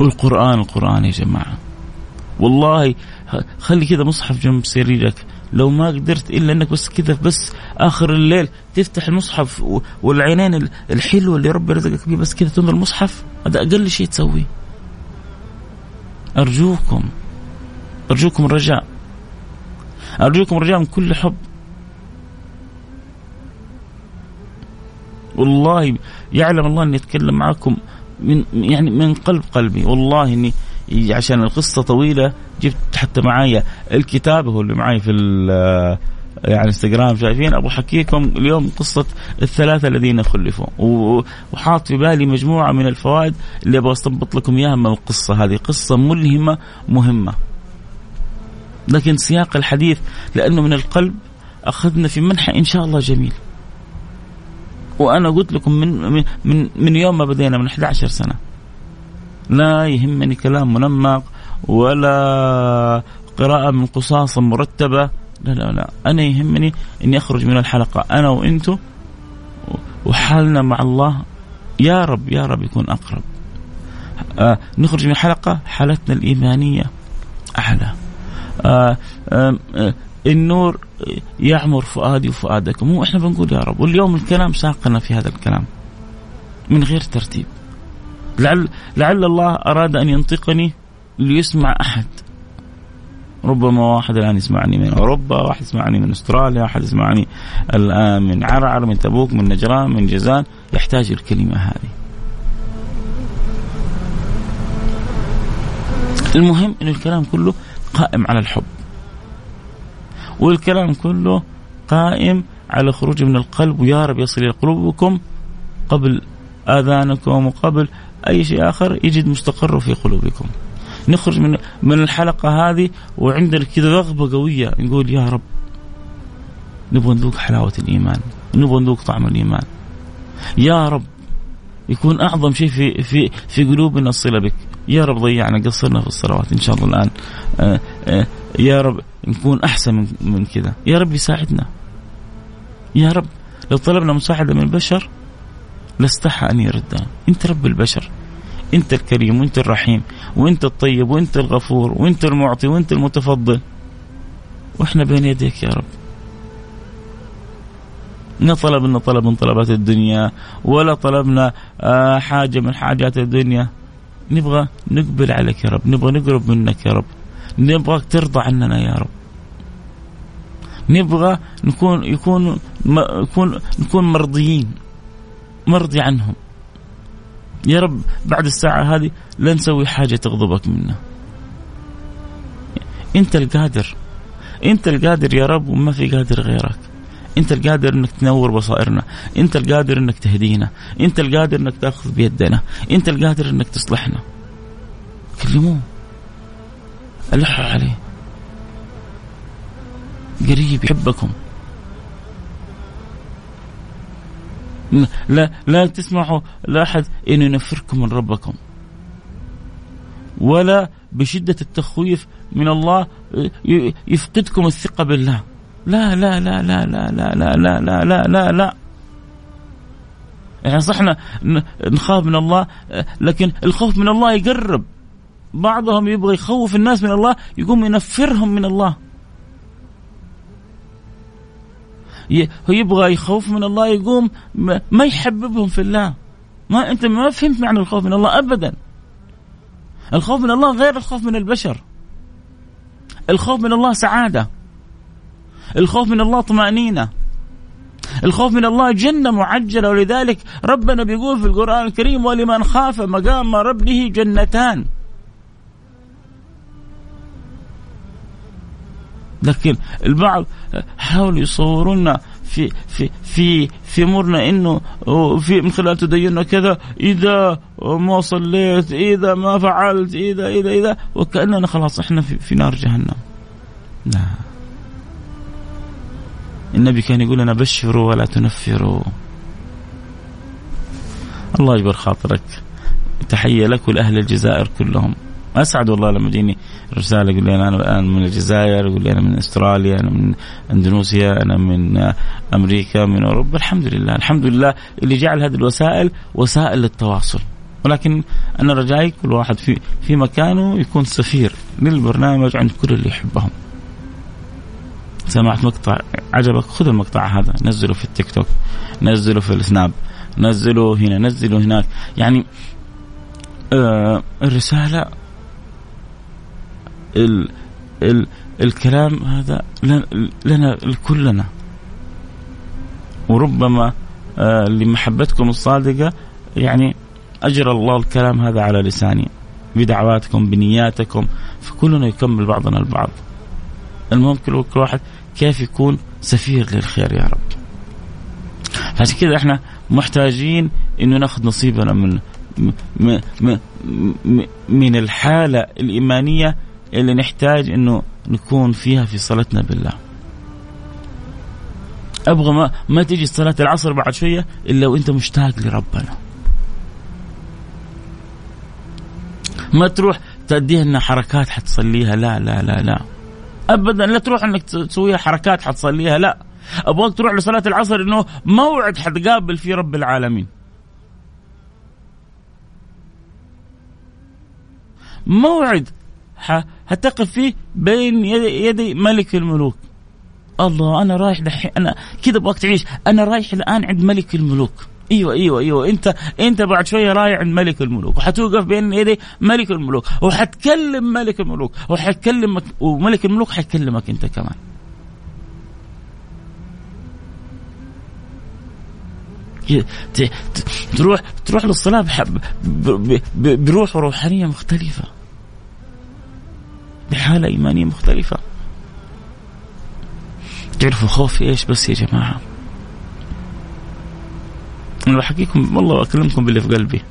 والقرآن القرآن يا جماعة. والله خلي كذا مصحف جنب سريرك. لو ما قدرت إلا إنك بس كذا بس آخر الليل تفتح المصحف والعينين الحلوة اللي ربي رزقك بيه بس كذا تنظر المصحف هذا أقل شيء تسويه أرجوكم أرجوكم الرجاء أرجوكم الرجاء من كل حب. والله يعلم الله أني أتكلم معكم من يعني من قلب قلبي. والله أني عشان القصة طويلة جبت حتى معايا الكتاب هو اللي معاي في يعني إنستغرام. شايفين؟ أبو حكيكم اليوم قصة الثلاثة الذين خلفوا. وحاط في بالي مجموعة من الفوائد اللي أبغى أستنبط لكم إياها من القصة هذه. قصة ملهمة مهمة. لكن سياق الحديث لأنه من القلب أخذنا في منحى إن شاء الله جميل. وأنا قلت لكم من من من يوم ما بدينا من 11 سنة. لا يهمني كلام منمق ولا قراءة من قصاص مرتبة. لا لا لا. أنا يهمني أني أخرج من الحلقة. أنا وأنتو وحالنا مع الله. يا رب يا رب يكون أقرب. آه نخرج من الحلقة. حالتنا الإيمانية أعلى. آه آه آه النور يعمر فؤادي وفؤادكم مو إحنا بنقول يا رب واليوم الكلام ساقنا في هذا الكلام من غير ترتيب لعل لعل الله أراد أن ينطقني ليسمع أحد ربما واحد الآن يسمعني من أوروبا، واحد يسمعني من أستراليا، واحد يسمعني الآن من عرعر، من تبوك، من نجران، من جازان، يحتاج الكلمة هذه. المهم ان الكلام كله قائم على الحب. والكلام كله قائم على خروج من القلب ويا رب يصل إلى قلوبكم قبل آذانكم وقبل أي شيء آخر يجد مستقره في قلوبكم. نخرج من من الحلقة هذه وعندنا كذا رغبة قوية نقول يا رب نبغى نذوق حلاوة الإيمان، نبغى نذوق طعم الإيمان. يا رب يكون أعظم شيء في في في قلوبنا الصلة بك، يا رب ضيعنا قصرنا في الصلوات إن شاء الله الآن. آآ آآ يا رب نكون أحسن من, كذا، يا رب يساعدنا. يا رب لو طلبنا مساعدة من البشر لاستحى أن يردها، أنت رب البشر. أنت الكريم وأنت الرحيم وأنت الطيب وأنت الغفور وأنت المعطي وأنت المتفضل. وإحنا بين يديك يا رب. ما طلبنا طلب من طلبات الدنيا ولا طلبنا آه، حاجة من حاجات الدنيا. نبغى نقبل عليك يا رب. نبغى نقرب منك يا رب. نبغاك ترضى عننا يا رب. نبغى نكون يكون يكون نكون مرضيين. مرضي عنهم. يا رب بعد الساعة هذه لا نسوي حاجة تغضبك منا. أنت القادر. أنت القادر يا رب وما في قادر غيرك. أنت القادر أنك تنور بصائرنا. أنت القادر أنك تهدينا. أنت القادر أنك تأخذ بيدنا. أنت القادر أنك تصلحنا. كلموه. ألحوا عليه قريب يحبكم لا لا تسمحوا لاحد ان ينفركم من ربكم ولا بشده التخويف من الله يفقدكم الثقه بالله لا لا لا لا لا لا لا لا لا لا لا لا يعني صحنا نخاف من الله لكن الخوف من الله يقرب بعضهم يبغى يخوف الناس من الله يقوم ينفرهم من الله. يبغى يخوف من الله يقوم ما يحببهم في الله. ما أنت ما فهمت معنى الخوف من الله ابدا. الخوف من الله غير الخوف من البشر. الخوف من الله سعادة. الخوف من الله طمأنينة. الخوف من الله جنة معجلة. ولذلك ربنا بيقول في القرآن الكريم ولمن خاف مقام ربه جنتان. لكن البعض حاولوا يصورون في في في في امورنا إنه في من خلال تديننا كذا إذا ما صليت إذا ما فعلت إذا إذا إذا وكأننا خلاص إحنا في, في نار جهنم. لا. النبي كان يقول لنا بشروا ولا تنفروا. الله يجبر خاطرك. تحية لك ولأهل الجزائر كلهم. أسعد والله لما تجيني رسالة يقول لي أنا الآن من الجزائر يقول لي أنا من أستراليا أنا من أندونيسيا أنا من أمريكا من أوروبا. الحمد لله الحمد لله اللي جعل هذه الوسائل وسائل للتواصل. ولكن أنا رجائي كل واحد في في مكانه يكون سفير للبرنامج عند كل اللي يحبهم. سمعت مقطع عجبك؟ خذ المقطع هذا نزله في التيك توك نزله في السناب نزله هنا نزله هناك. يعني آه الرسالة ال ال الكلام هذا لنا لكلنا وربما آه لمحبتكم الصادقة يعني أجرى الله الكلام هذا على لساني بدعواتكم بنياتكم فكلنا يكمل بعضنا البعض. المهم كل واحد كيف يكون سفير للخير يا رب. عشان كذا إحنا محتاجين إنه نأخذ نصيبنا من من الحالة الإيمانية اللي نحتاج إنه نكون فيها في صلتنا بالله. أبغى ما, ما تيجي صلاة العصر بعد شوية إلا وأنت مشتاق لربنا. ما تروح تأديها إنها حركات حتصليها لا لا لا لا ابدا لا تروح إنك تسويها حركات حتصليها لا أبغاك تروح لصلاة العصر إنه موعد حتقابل فيه رب العالمين موعد حتقف فيه بين يدي ملك الملوك؟ الله أنا رايح دحين أنا كذا أبغاك تعيش. أنا رايح الآن عند ملك الملوك. إيوه إيوه إيوه. أنت أنت بعد شوية رايح عند ملك الملوك. وحتوقف بين يدي ملك الملوك. وحتكلم ملك الملوك. وحتكلمك وملك الملوك حيكلمك أنت كمان. تروح تروح للصلاة بروح روحانية مختلفة. بحالة إيمانية مختلفة. تعرفوا خوفي إيش بس يا جماعة؟ أنا بحكيكم والله أكلمكم باللي في قلبي.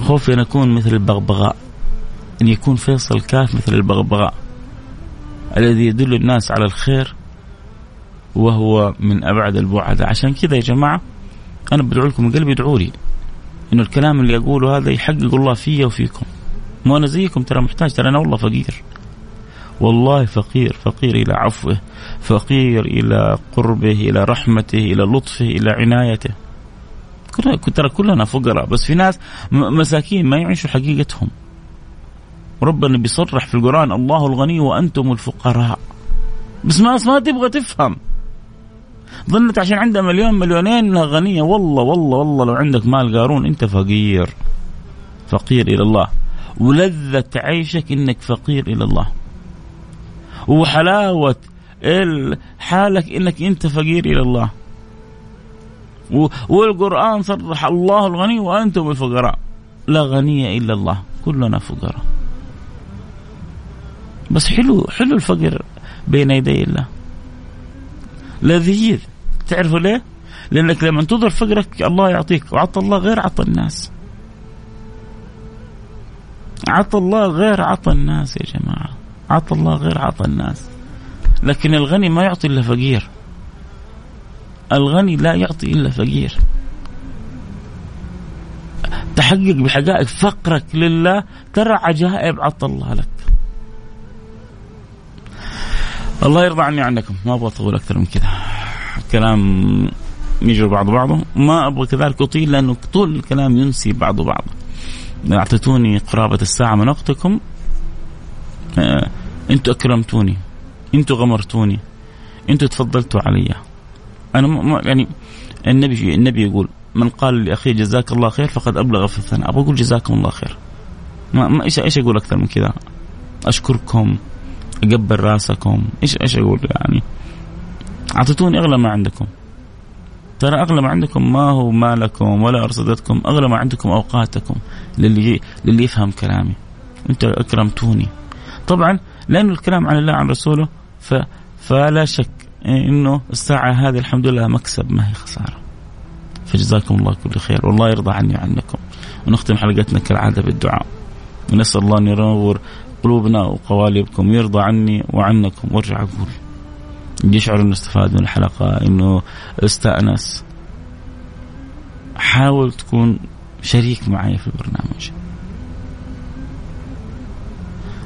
خوفي أن أكون مثل البغبغاء أن يكون فيصل كاف مثل البغبغاء الذي يدل الناس على الخير وهو من أبعد البعد. عشان كذا يا جماعة أنا بدعو لكم من قلبي ادعوا لي إنه الكلام اللي أقوله هذا يحقق الله فيا وفيكم. مو أنا زيكم ترى محتاج ترى أنا والله فقير. والله فقير فقير إلى عفوه فقير إلى قربه إلى رحمته إلى لطفه إلى عنايته. ترى كلنا فقراء بس في ناس مساكين ما يعيشوا حقيقتهم. ربنا بيصرح في القرآن الله الغني وأنتم الفقراء. بس ما ما تبغى تفهم. ظنت عشان عندها مليون مليونين إنها غنية. والله والله والله لو عندك مال قارون أنت فقير. فقير إلى الله. ولذة عيشك إنك فقير إلى الله. وحلاوة حالك إنك أنت فقير إلى الله. والقرآن صرح الله الغني وأنتم الفقراء. لا غني إلا الله. كلنا فقراء. بس حلو حلو الفقر بين يدي الله. لذيذ. تعرفوا ليه؟ لأنك لما تظهر فقرك الله يعطيك. وعطى الله غير عطى الناس. عطى الله غير عطى الناس يا جماعة. عطى الله غير عطى الناس. لكن الغني ما يعطي إلا فقير. الغني لا يعطي إلا فقير. تحقق بحقائق فقرك لله ترى عجائب عطى الله لك. الله يرضى عني عنكم ما أبغى أطول أكثر من كذا. كلام يجري بعض بعضه. ما أبغى كذلك أطيل لأنه طول الكلام ينسي بعض بعضه. أعطيتوني قرابة الساعة من وقتكم. آه أنتم أكرمتوني. أنتم غمرتوني. أنتم تفضلتوا علي. أنا ما يعني النبي النبي يقول من قال لأخيه جزاك الله خير فقد أبلغ في الثناء. أبغى أقول جزاكم الله خير. ما, ما إيش إيش أقول أكثر من كذا؟ أشكركم. أقبل رأسكم. إيش إيش أقول يعني؟ أعطيتوني أغلى ما عندكم. ترى أغلى ما عندكم ما هو مالكم ولا أرصدتكم أغلى ما عندكم أوقاتكم للي للي يفهم كلامي. أنت أكرمتوني. طبعا لأنه الكلام عن الله عن رسوله ف فلا شك إنه الساعة هذه الحمد لله مكسب ما هي خسارة. فجزاكم الله كل خير. والله يرضى عني وعنكم. ونختم حلقتنا كالعادة بالدعاء. ونسأل الله أن ينور قلوبنا وقوالبكم يرضى عني وعنكم. وارجع أقول. يشعر انه استفاد من الحلقة إنه استانس حاول تكون شريك معي في البرنامج.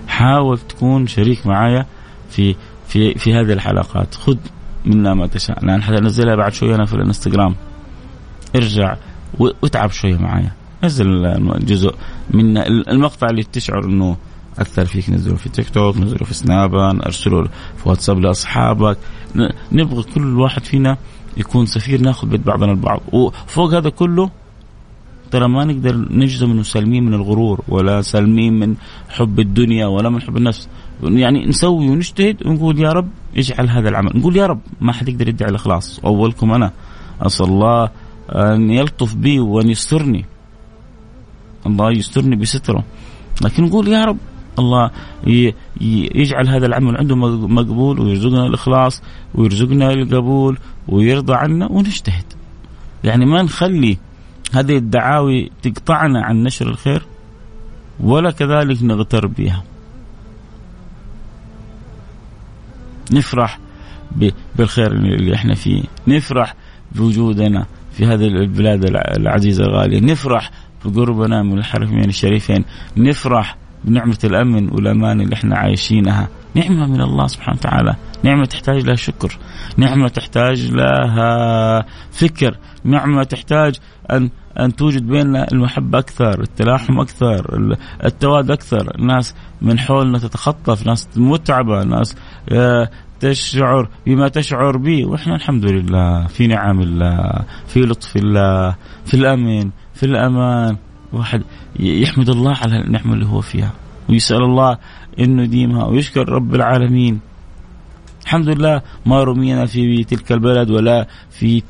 حاول تكون شريك معايا في في في هذه الحلقات. خذ منا ما تشاء. الان حنزلها بعد شوي أنا في الانستغرام. ارجع واتعب شوية معايا نزل جزء من المقطع اللي تشعر إنه اثر فيك نزله في تيك توك نزله في سناب ارسله في واتساب لاصحابك نبغى كل واحد فينا يكون سفير ناخذ بيد بعضنا البعض. وفوق هذا كله ترى ما نقدر نجزم إنه سالمين من الغرور ولا سالمين من حب الدنيا ولا من حب النفس. يعني نسوي ونجتهد ونقول يا رب اجعل هذا العمل. نقول يا رب ما حد يقدر يدعي الإخلاص. أولكم أنا. أسأل الله أن يلطف بي وأن يسترني. الله يسترني بستره. لكن نقول يا رب الله يجعل هذا العمل عنده مقبول ويرزقنا الإخلاص ويرزقنا القبول ويرضى عنا ونجتهد. يعني ما نخلي هذه الدعاوي تقطعنا عن نشر الخير ولا كذلك نغتر بها. نفرح بالخير اللي إحنا فيه. نفرح بوجودنا في هذه البلاد العزيزة الغالية. نفرح بقربنا من الحرمين الشريفين. نفرح بنعمة الأمن والأمان اللي إحنا عايشينها. نعمة من الله سبحانه وتعالى. نعمة تحتاج لها شكر. نعمة تحتاج لها فكر. نعمة تحتاج أن أن توجد بيننا المحبة أكثر التلاحم أكثر التواد أكثر. الناس من حولنا تتخطف ناس متعبة ناس آه، تشعر بما تشعر به. وإحنا الحمد لله في نعم الله في لطف الله في الأمن في الأمان. واحد يحمد الله على النعمة اللي هو فيها ويسأل الله إنه يديمها ويشكر رب العالمين. الحمد لله ما رمينا في تلك البلد ولا في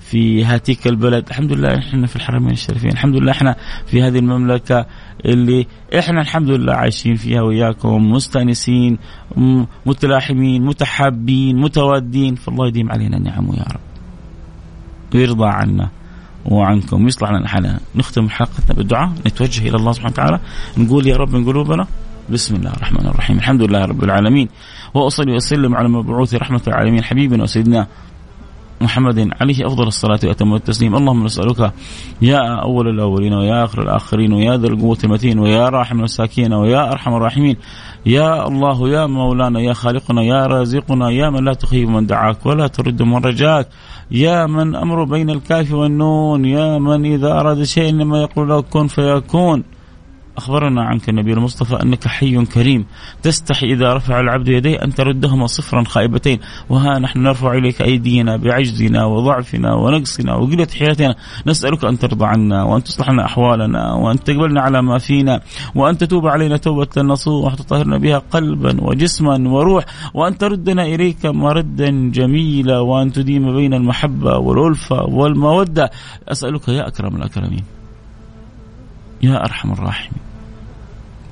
في هاتيك البلد. الحمد لله إحنا في الحرمين الشريفين. الحمد لله إحنا في هذه المملكة اللي إحنا الحمد لله عايشين فيها وياكم مستأنسين متلاحمين متحابين متوادين فالله يديم علينا نعمه يا رب. ويرضى عنا. وعنكم. ويصلح لنا حالنا نختم حلقتنا بالدعاء. نتوجه إلى الله سبحانه وتعالى. نقول يا رب من قلوبنا بسم الله الرحمن الرحيم. الحمد لله رب العالمين. وأصلي وأسلم على مبعوث رحمة العالمين. حبيبنا وسيدنا محمد عليه أفضل الصلاة وأتم التسليم، اللهم نسألك يا أول الأولين ويا آخر الآخرين ويا ذا القوة المتين ويا راحم المساكين ويا أرحم الراحمين. يا الله يا مولانا يا خالقنا يا رازقنا يا من لا تخيب من دعاك ولا ترد من رجاك يا من أمر بين الكاف والنون يا من إذا أراد شيء لما يقول له كن فيكون. أخبرنا عنك النبي المصطفى أنك حي كريم. تستحي إذا رفع العبد يديه أن تردهما صفرا خائبتين. وها نحن نرفع إليك أيدينا بعجزنا وضعفنا ونقصنا وقلة حيلتنا نسألك أن ترضى عنا وأن تصلح لنا أحوالنا وأن تقبلنا على ما فينا وأن تتوب علينا توبة نصوح وتطهرنا بها قلبا وجسما وروح وأن تردنا إليك مردا جميلا وأن تديم بين المحبة والألفة والمودة. أسألك يا أكرم الأكرمين يا أرحم الراحمين.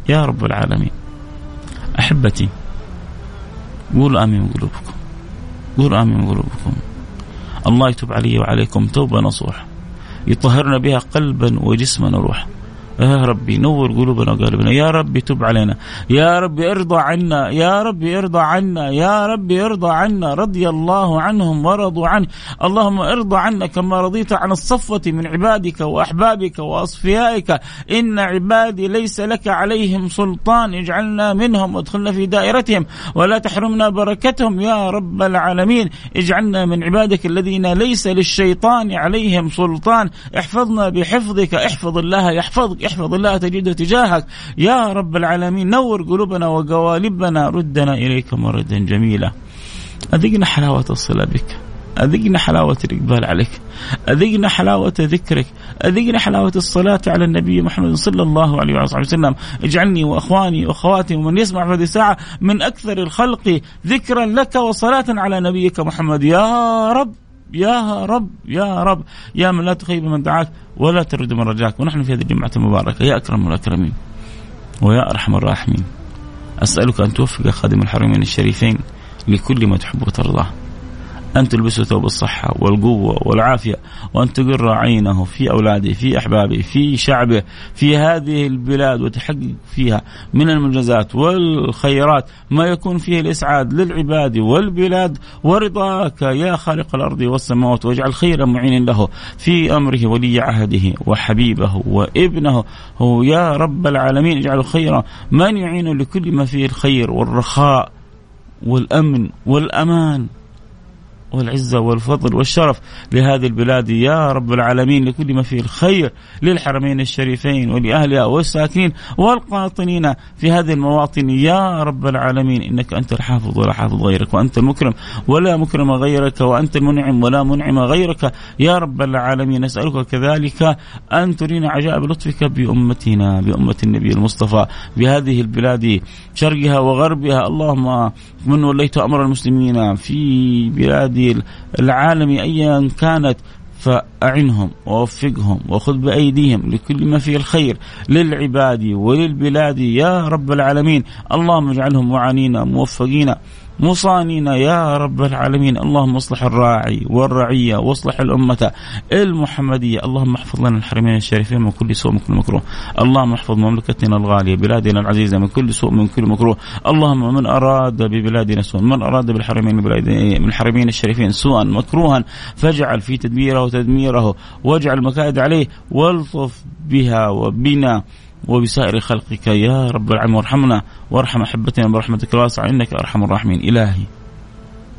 يا رب العالمين. أحبتي قولوا آمين من قلوبكم. قولوا آمين من قلوبكم. الله يتوب علي وعليكم توبة نصوح يطهرنا بها قلبا وجسما وروحا. يا ربي نور قلوبنا وقلبنا. يا ربي تب علينا. يا ربي ارضى عنا. يا ربي ارضى عنا. يا ربي ارضى عنا. رضي الله عنهم ورضوا عنه. اللهم ارضى عنا كما رضيت عن الصفوة من عبادك وأحبابك وأصفيائك. إن عبادي ليس لك عليهم سلطان. اجعلنا منهم وادخلنا في دائرتهم. ولا تحرمنا بركتهم. يا رب العالمين. اجعلنا من عبادك الذين ليس للشيطان عليهم سلطان. احفظنا بحفظك. احفظ الله يحفظك. احفظ الله تجده تجاهك. يا رب العالمين نور قلوبنا وقوالبنا ردنا إليك مردا جميلا. أذقنا حلاوة الصلة بك. أذقنا حلاوة الإقبال عليك. أذقنا حلاوة ذكرك. أذقنا حلاوة الصلاة على النبي محمد صلى الله عليه وصحبه وسلم. اجعلني وأخواني وأخواتي ومن يسمع في هذه الساعة من أكثر الخلق ذكرا لك وصلاة على نبيك محمد. يا رب. يا رب يا رب يا من لا تخيب من دعاك ولا ترد من رجاك. ونحن في هذه الجمعة المباركة يا أكرم الأكرمين ويا أرحم الراحمين. أسألك أن توفق خادم الحرمين الشريفين لكل ما تحب وترضاه. أن تلبسه ثوب الصحة والقوة والعافية وأن تقر عينه في أولاده في أحبابه في شعبه في هذه البلاد وتحقق فيها من المنجزات والخيرات. ما يكون فيه الإسعاد للعباد والبلاد. ورضاك يا خالق الأرض والسماوات واجعل خيرا معين له في أمره ولي عهده وحبيبه وابنه. هو يا رب العالمين اجعله خيرا من يعين لكل ما فيه الخير والرخاء والأمن والأمان. والعزة والفضل والشرف لهذه البلاد. يا رب العالمين لكل ما فيه الخير للحرمين الشريفين ولأهلها والساكنين والقاطنين في هذه المواطن. يا رب العالمين إنك أنت الحافظ ولا حافظ غيرك وأنت المكرم ولا مكرم غيرك وأنت المنعم ولا منعم غيرك. يا رب العالمين نسألك كذلك أن ترينا عجائب لطفك بأمتنا بأمة النبي المصطفى بهذه البلاد شرقها وغربها. اللهم من وليت أمر المسلمين في بلاد العالم أيا كانت فأعنهم ووفقهم وخذ بأيديهم لكل ما فيه الخير للعباد وللبلاد. يا رب العالمين اللهم اجعلهم معانين موفقين. مصانين يا رب العالمين. اللهم اصلح الراعي والرعية واصلح الأمة المحمدية. اللهم احفظ لنا الحرمين الشريفين من كل سوء من كل مكروه. اللهم احفظ مملكتنا الغالية بلادنا العزيزة من كل سوء من كل مكروه. اللهم من أراد ببلادنا سوءا من أراد بالحرمين من الحرمين الشريفين سوءا مكروها فاجعل في تدبيره وتدميره واجعل مكائد عليه والطف بها وبنا. وبسائر خلقك يا رب العالمين. وارحمنا وارحم أحبتنا برحمتك الواسعة. إنك أرحم الراحمين. إلهي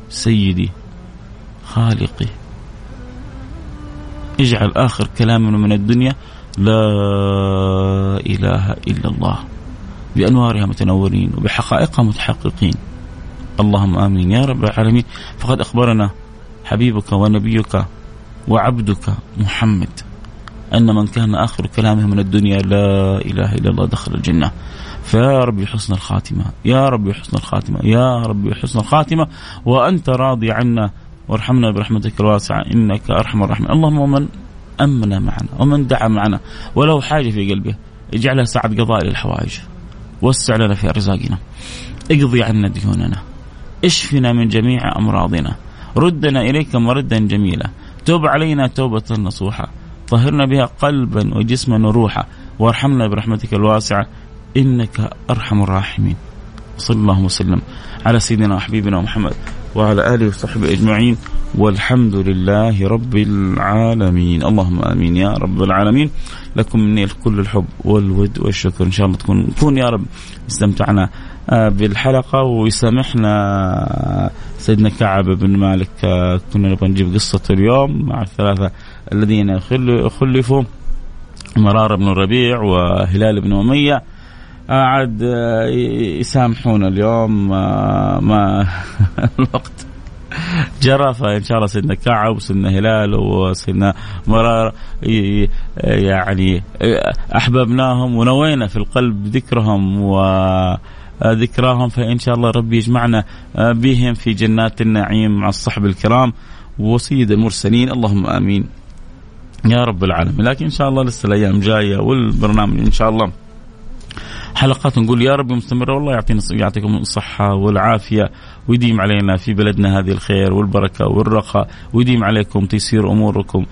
سيدي خالقي. اجعل آخر كلامنا من الدنيا لا إله إلا الله. بأنوارها متنورين وبحقائقها متحققين. اللهم آمين يا رب العالمين. فقد أخبرنا حبيبك ونبيك وعبدك محمد. أن من كان آخر كلامه من الدنيا لا إله إلا الله دخل الجنة. فيا ربي حسن الخاتمة يا ربي حسن الخاتمة يا ربي حسن الخاتمة وأنت راضي عنا وارحمنا برحمتك الواسعة إنك أرحم الراحمين. اللهم ومن أمن معنا ومن دعا معنا ولو حاجة في قلبه اجعلها سعة قضاء للحوائج. وسع لنا في أرزاقنا. اقضي عنا ديوننا. اشفنا من جميع أمراضنا. ردنا إليك مردا جميلا. توب علينا توبة نصوحة طهرنا بها قلبا وجسما وروحا. وارحمنا برحمتك الواسعة. إنك أرحم الراحمين. صلى الله وسلم على سيدنا وحبيبنا محمد وعلى آله وصحبه أجمعين. والحمد لله رب العالمين. اللهم آمين يا رب العالمين. لكم مني كل الحب والود والشكر. إن شاء الله تكون نكون يا رب. استمتعنا آه، بالحلقة ويسامحنا سيدنا كعب بن مالك. آه، كنا نبغى نجيب قصة اليوم مع الثلاثة الذين خلفوا مرار بن الربيع وهلال بن أمية. عاد يسامحونا اليوم ما *laughs* الوقت جرى فإن شاء الله سيدنا كعب وسيدنا هلال وسيدنا مرار يعني أحببناهم ونوينا في القلب ذكرهم وذكراهم فإن شاء الله ربي يجمعنا بهم في جنات النعيم مع الصحب الكرام وسيد المرسلين. اللهم آمين. يا رب العالمين. لكن إن شاء الله لسه الأيام جاية والبرنامج إن شاء الله حلقات نقول يا رب مستمرة والله يعطينا يعطيكم الصحة والعافية ويديم علينا في بلدنا هذه الخير والبركة والرخاء ويديم عليكم تيسير أموركم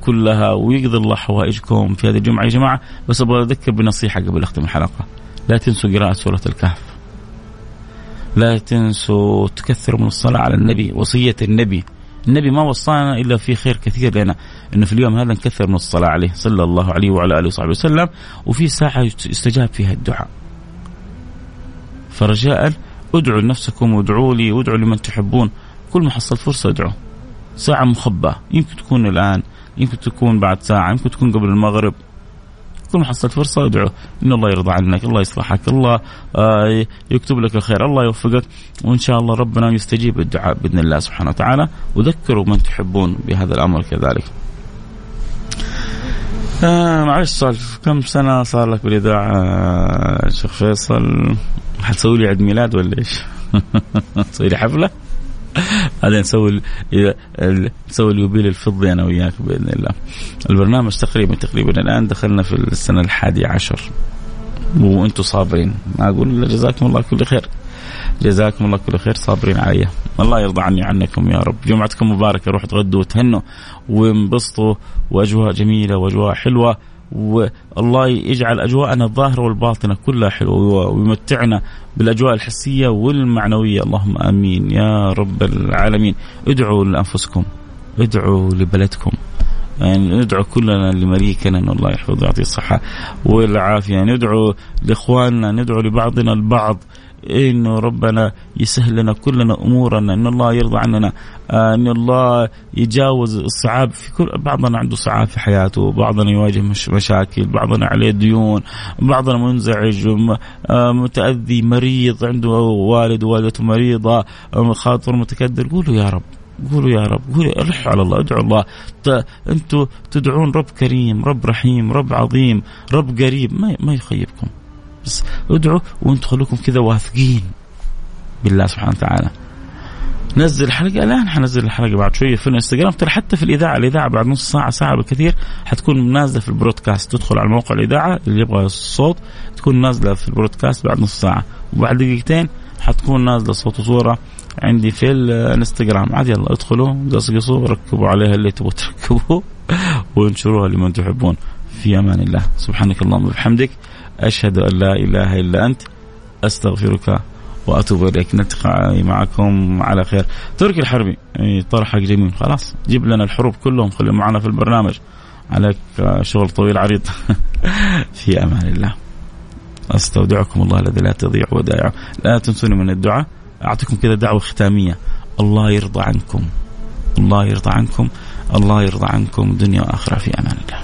كلها ويقضي الله حوائجكم في هذه الجمعة. يا جماعة بس أبغى أذكر بنصيحة قبل أختم الحلقة. لا تنسوا قراءة سورة الكهف. لا تنسوا تكثروا من الصلاة على النبي وصية النبي. النبي ما وصانا إلا في خير كثير لنا. إنه في اليوم هذا نكثر من الصلاة عليه صلى الله عليه وعلى آله وصحبه وسلم وفي ساعه يستجاب فيها الدعاء. فرجاء ادعوا لنفسكم وادعوا لي وادعوا لمن تحبون كل ما حصلت فرصة ادعوا. ساعة مخبأة يمكن تكون الآن يمكن تكون بعد ساعة يمكن تكون قبل المغرب. كل ما حصلت فرصة ادعو إن الله يرضى عنك الله يصلحك الله آه، يكتب لك الخير الله يوفقك. وإن شاء الله ربنا يستجيب الدعاء بإذن الله سبحانه وتعالى. وذكروا من تحبون بهذا الأمر كذلك. آه معلش سؤال كم سنة صار لك بالإذاعة آه شيخ فيصل حتسوي لي عيد ميلاد ولا إيش؟ *laughs* تسوي لي حفلة؟ بعدين نسوي نسوي اليوبيل الفضي أنا وياك بإذن الله. البرنامج تقريبا تقريبا الآن دخلنا في السنة الحادية عشر وأنتم صابرين أقول جزاكم الله كل خير. جزاكم الله كل خير صابرين علي. الله يرضى عني عنكم يا رب. جمعتكم مباركة روحوا تغدوا وتهنوا وانبسطوا. وأجواء جميلة وأجواء حلوة والله يجعل أجواءنا الظاهرة والباطنة كلها حلوة ويمتعنا بالأجواء الحسية والمعنوية. اللهم آمين يا رب العالمين. ادعوا لأنفسكم ادعوا لبلدكم. يعني ندعو كلنا لمليكنا إن الله يحفظه ويعطيه الصحة والعافية. ندعو لإخواننا ندعو لبعضنا البعض. إنه ربنا يسهل لنا كلنا أمورنا إن الله يرضى عننا آه، إن الله يجاوز الصعاب في كل بعضنا عنده صعاب في حياته بعضنا يواجه مش مشاكل بعضنا عليه ديون بعضنا منزعج آه، متأذي مريض عنده والد ووالدته مريضة خاطر متكدر. قولوا يا رب قولوا يا رب قولوا الحوا على الله ادعوا الله. أنتم تدعون رب كريم رب رحيم رب عظيم رب قريب ما ما يخيبكم. بس ادعوا وأنتم خلوكم كذا واثقين بالله سبحانه وتعالى. نزل الحلقة الآن حنزل الحلقة بعد شوية في الانستغرام. ترى حتى في الإذاعة الإذاعة بعد نص ساعة ساعة بالكثير حتكون نازلة في البرودكاست. تدخل على موقع الإذاعة اللي يبغى الصوت تكون نازلة في البرودكاست بعد نص ساعة. وبعد دقيقتين حتكون نازلة صوت وصورة عندي في الانستغرام. عاد يلا ادخلوا قصقصوا ركبوا عليها اللي تبغوا تركبوه *laughs* وانشروها لمن تحبون. في أمان الله. سبحانك اللهم وبحمدك. أشهد أن لا إله إلا أنت أستغفرك وأتوب إليك. نلتقي معكم على خير. تركي الحربي طرحك جميل. خلاص جيب لنا الحروب كلهم خليهم معنا في البرنامج. عليك شغل طويل عريض. *laughs* في أمان الله. أستودعكم الله الذي لا تضيع ودائعه. لا تنسوني من الدعاء. أعطيكم كذا دعوة ختامية. الله يرضى عنكم. الله يرضى عنكم. الله يرضى عنكم. دنيا وآخرة في أمان الله.